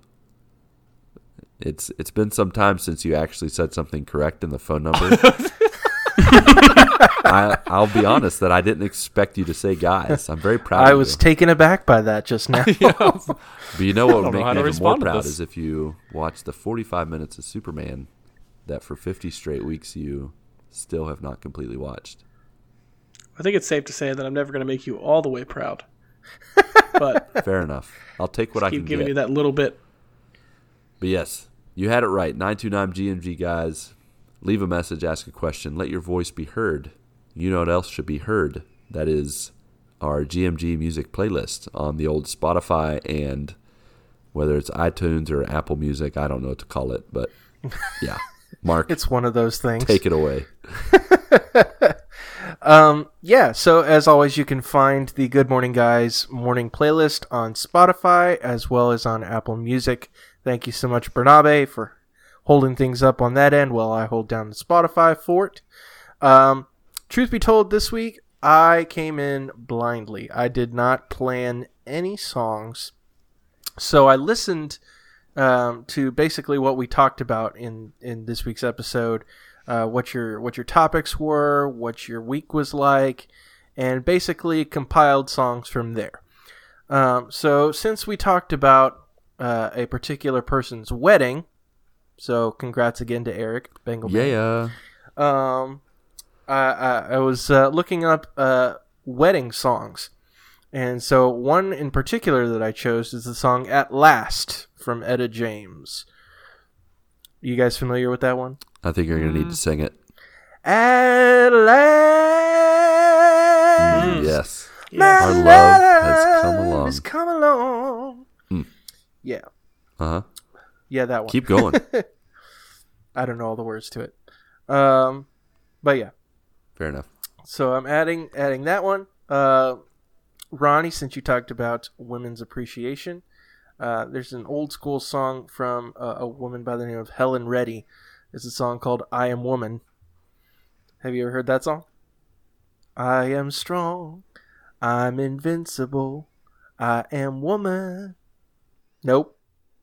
it's it's been some time since you actually said something correct in the phone number. I, I'll be honest that I didn't expect you to say guys. I'm very proud. I of was you. taken aback by that just now. But you know what would make me even more proud is if you watch the 45 minutes of Superman that for 50 straight weeks you still have not completely watched. I think it's safe to say that I'm never going to make you all the way proud. But Fair enough. I'll take what I keep can giving get. you that little bit. But yes, you had it right. 929 GMG guys. Leave a message, ask a question, let your voice be heard. You know what else should be heard? That is our GMG music playlist on the old Spotify and whether it's iTunes or Apple Music, I don't know what to call it, but yeah. Marc, it's one of those things. take it away. Um, yeah, so as always, you can find the Good Morning Guys morning playlist on Spotify as well as on Apple Music. Thank you so much, Bernabe, for holding things up on that end while I hold down the Spotify for it. Um, truth be told, this week I came in blindly. I did not plan any songs, so I listened um, to basically what we talked about in in this week's episode, uh, what your what your topics were, what your week was like, and basically compiled songs from there. Um, so since we talked about uh, a particular person's wedding, so congrats again to Eric Bengal. Yeah. Um, I, I, I was uh, looking up uh, wedding songs. And so one in particular that I chose is the song At Last from Etta James. You guys familiar with that one? I think you're going to need to sing it. At last, Yes. my Our love has come along. Mm. Yeah, Uh huh. yeah, that one. Keep going. I don't know all the words to it. Um, but yeah, Fair enough. So I'm adding adding that one. Uh, Ronnie, since you talked about women's appreciation, uh, there's an old school song from uh, a woman by the name of Helen Reddy. It's a song called "I Am Woman." Have you ever heard that song? I am strong. I'm invincible. I am woman. Nope,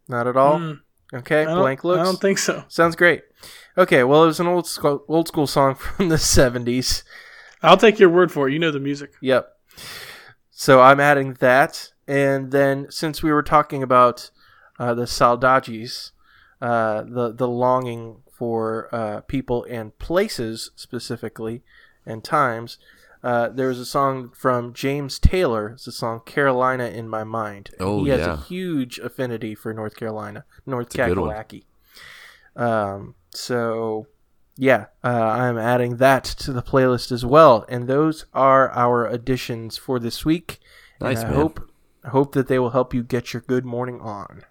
not at all. Mm, Okay, blank looks. I don't think so. Sounds great. Okay, well, it was an old school, old school song from the '70s. I'll take your word for it. You know the music. Yep. So I'm adding that, and then since we were talking about uh, the saudades, uh, the the longing for uh, people and places specifically, and times, uh, there's a song from James Taylor. It's the song "Carolina in My Mind." Oh, he has yeah. a huge affinity for North Carolina, North a. Kakalaki. Um, so yeah, uh, I'm adding that to the playlist as well, and those are our additions for this week. Nice, and I man. hope I hope that they will help you get your good morning on.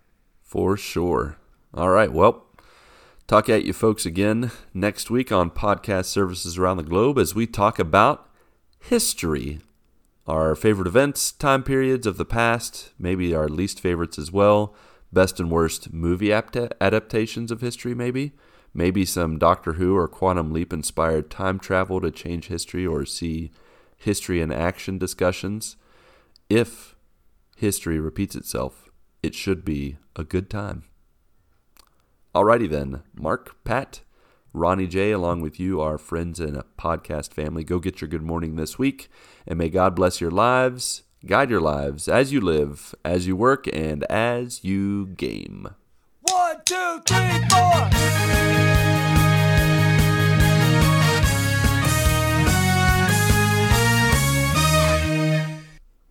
For sure. All right. Well, talk at you folks again next week on podcast services around the globe as we talk about history. Our favorite events, time periods of the past, maybe our least favorites as well, best and worst movie apta- adaptations of history, maybe. Maybe some Doctor Who or Quantum Leap inspired time travel to change history or see history in action discussions. If history repeats itself, it should be a good time. Alrighty then, Marc, Pat, Ronnie J, along with you, our friends and a podcast family, go get your good morning this week, and may God bless your lives, guide your lives as you live, as you work, and as you game. One, two, three, four.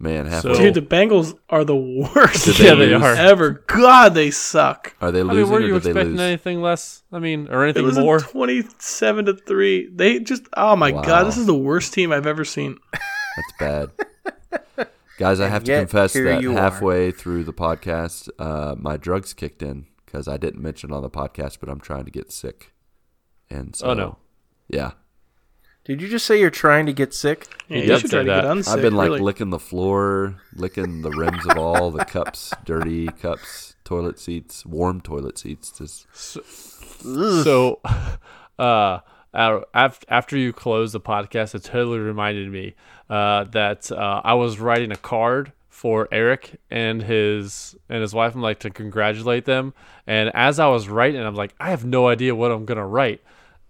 Man, halfway. So- Dude, the Bengals are the worst Did team Yeah, they lose? are. ever. God, they suck. Are they I losing mean, were you or did they expecting lose? anything less? I mean, or It anything was more? twenty-seven to three. They just, oh my Wow. god, this is the worst team I've ever seen. That's bad. Guys, I have to yet confess here that you are. halfway through the podcast, uh, my drugs kicked in because I didn't mention on the podcast, but I'm trying to get sick. And so, Oh, no. yeah, Did you just say you're trying to get sick? Yeah, He you should say try to get unsick. I've been like really. licking the floor, licking the rims of all the cups, dirty cups, toilet seats, warm toilet seats. Just So, uh, after after you closed the podcast, it totally reminded me uh, that uh, I was writing a card for Eric and his and his wife. I'm like to congratulate them, and as I was writing, I'm like, I have no idea what I'm gonna write,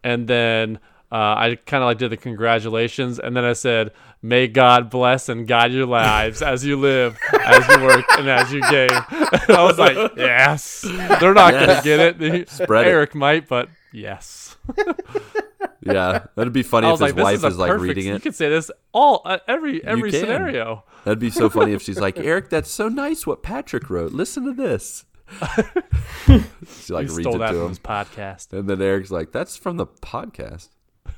and then. Uh, I kind of like did the congratulations, and then I said, "May God bless and guide your lives as you live, as you work, and as you game." I was like, "Yes." They're not Yes. gonna get it. Spread it. Eric might, but yes. yeah, that'd be funny I if his like, "This wife is, is like perfect- reading You could say this all uh, every every scenario." That'd be so funny if she's like, Eric, that's so nice what Patrick wrote. Listen to this. she like You reads it to him, podcast. and then Eric's like, "That's from the podcast."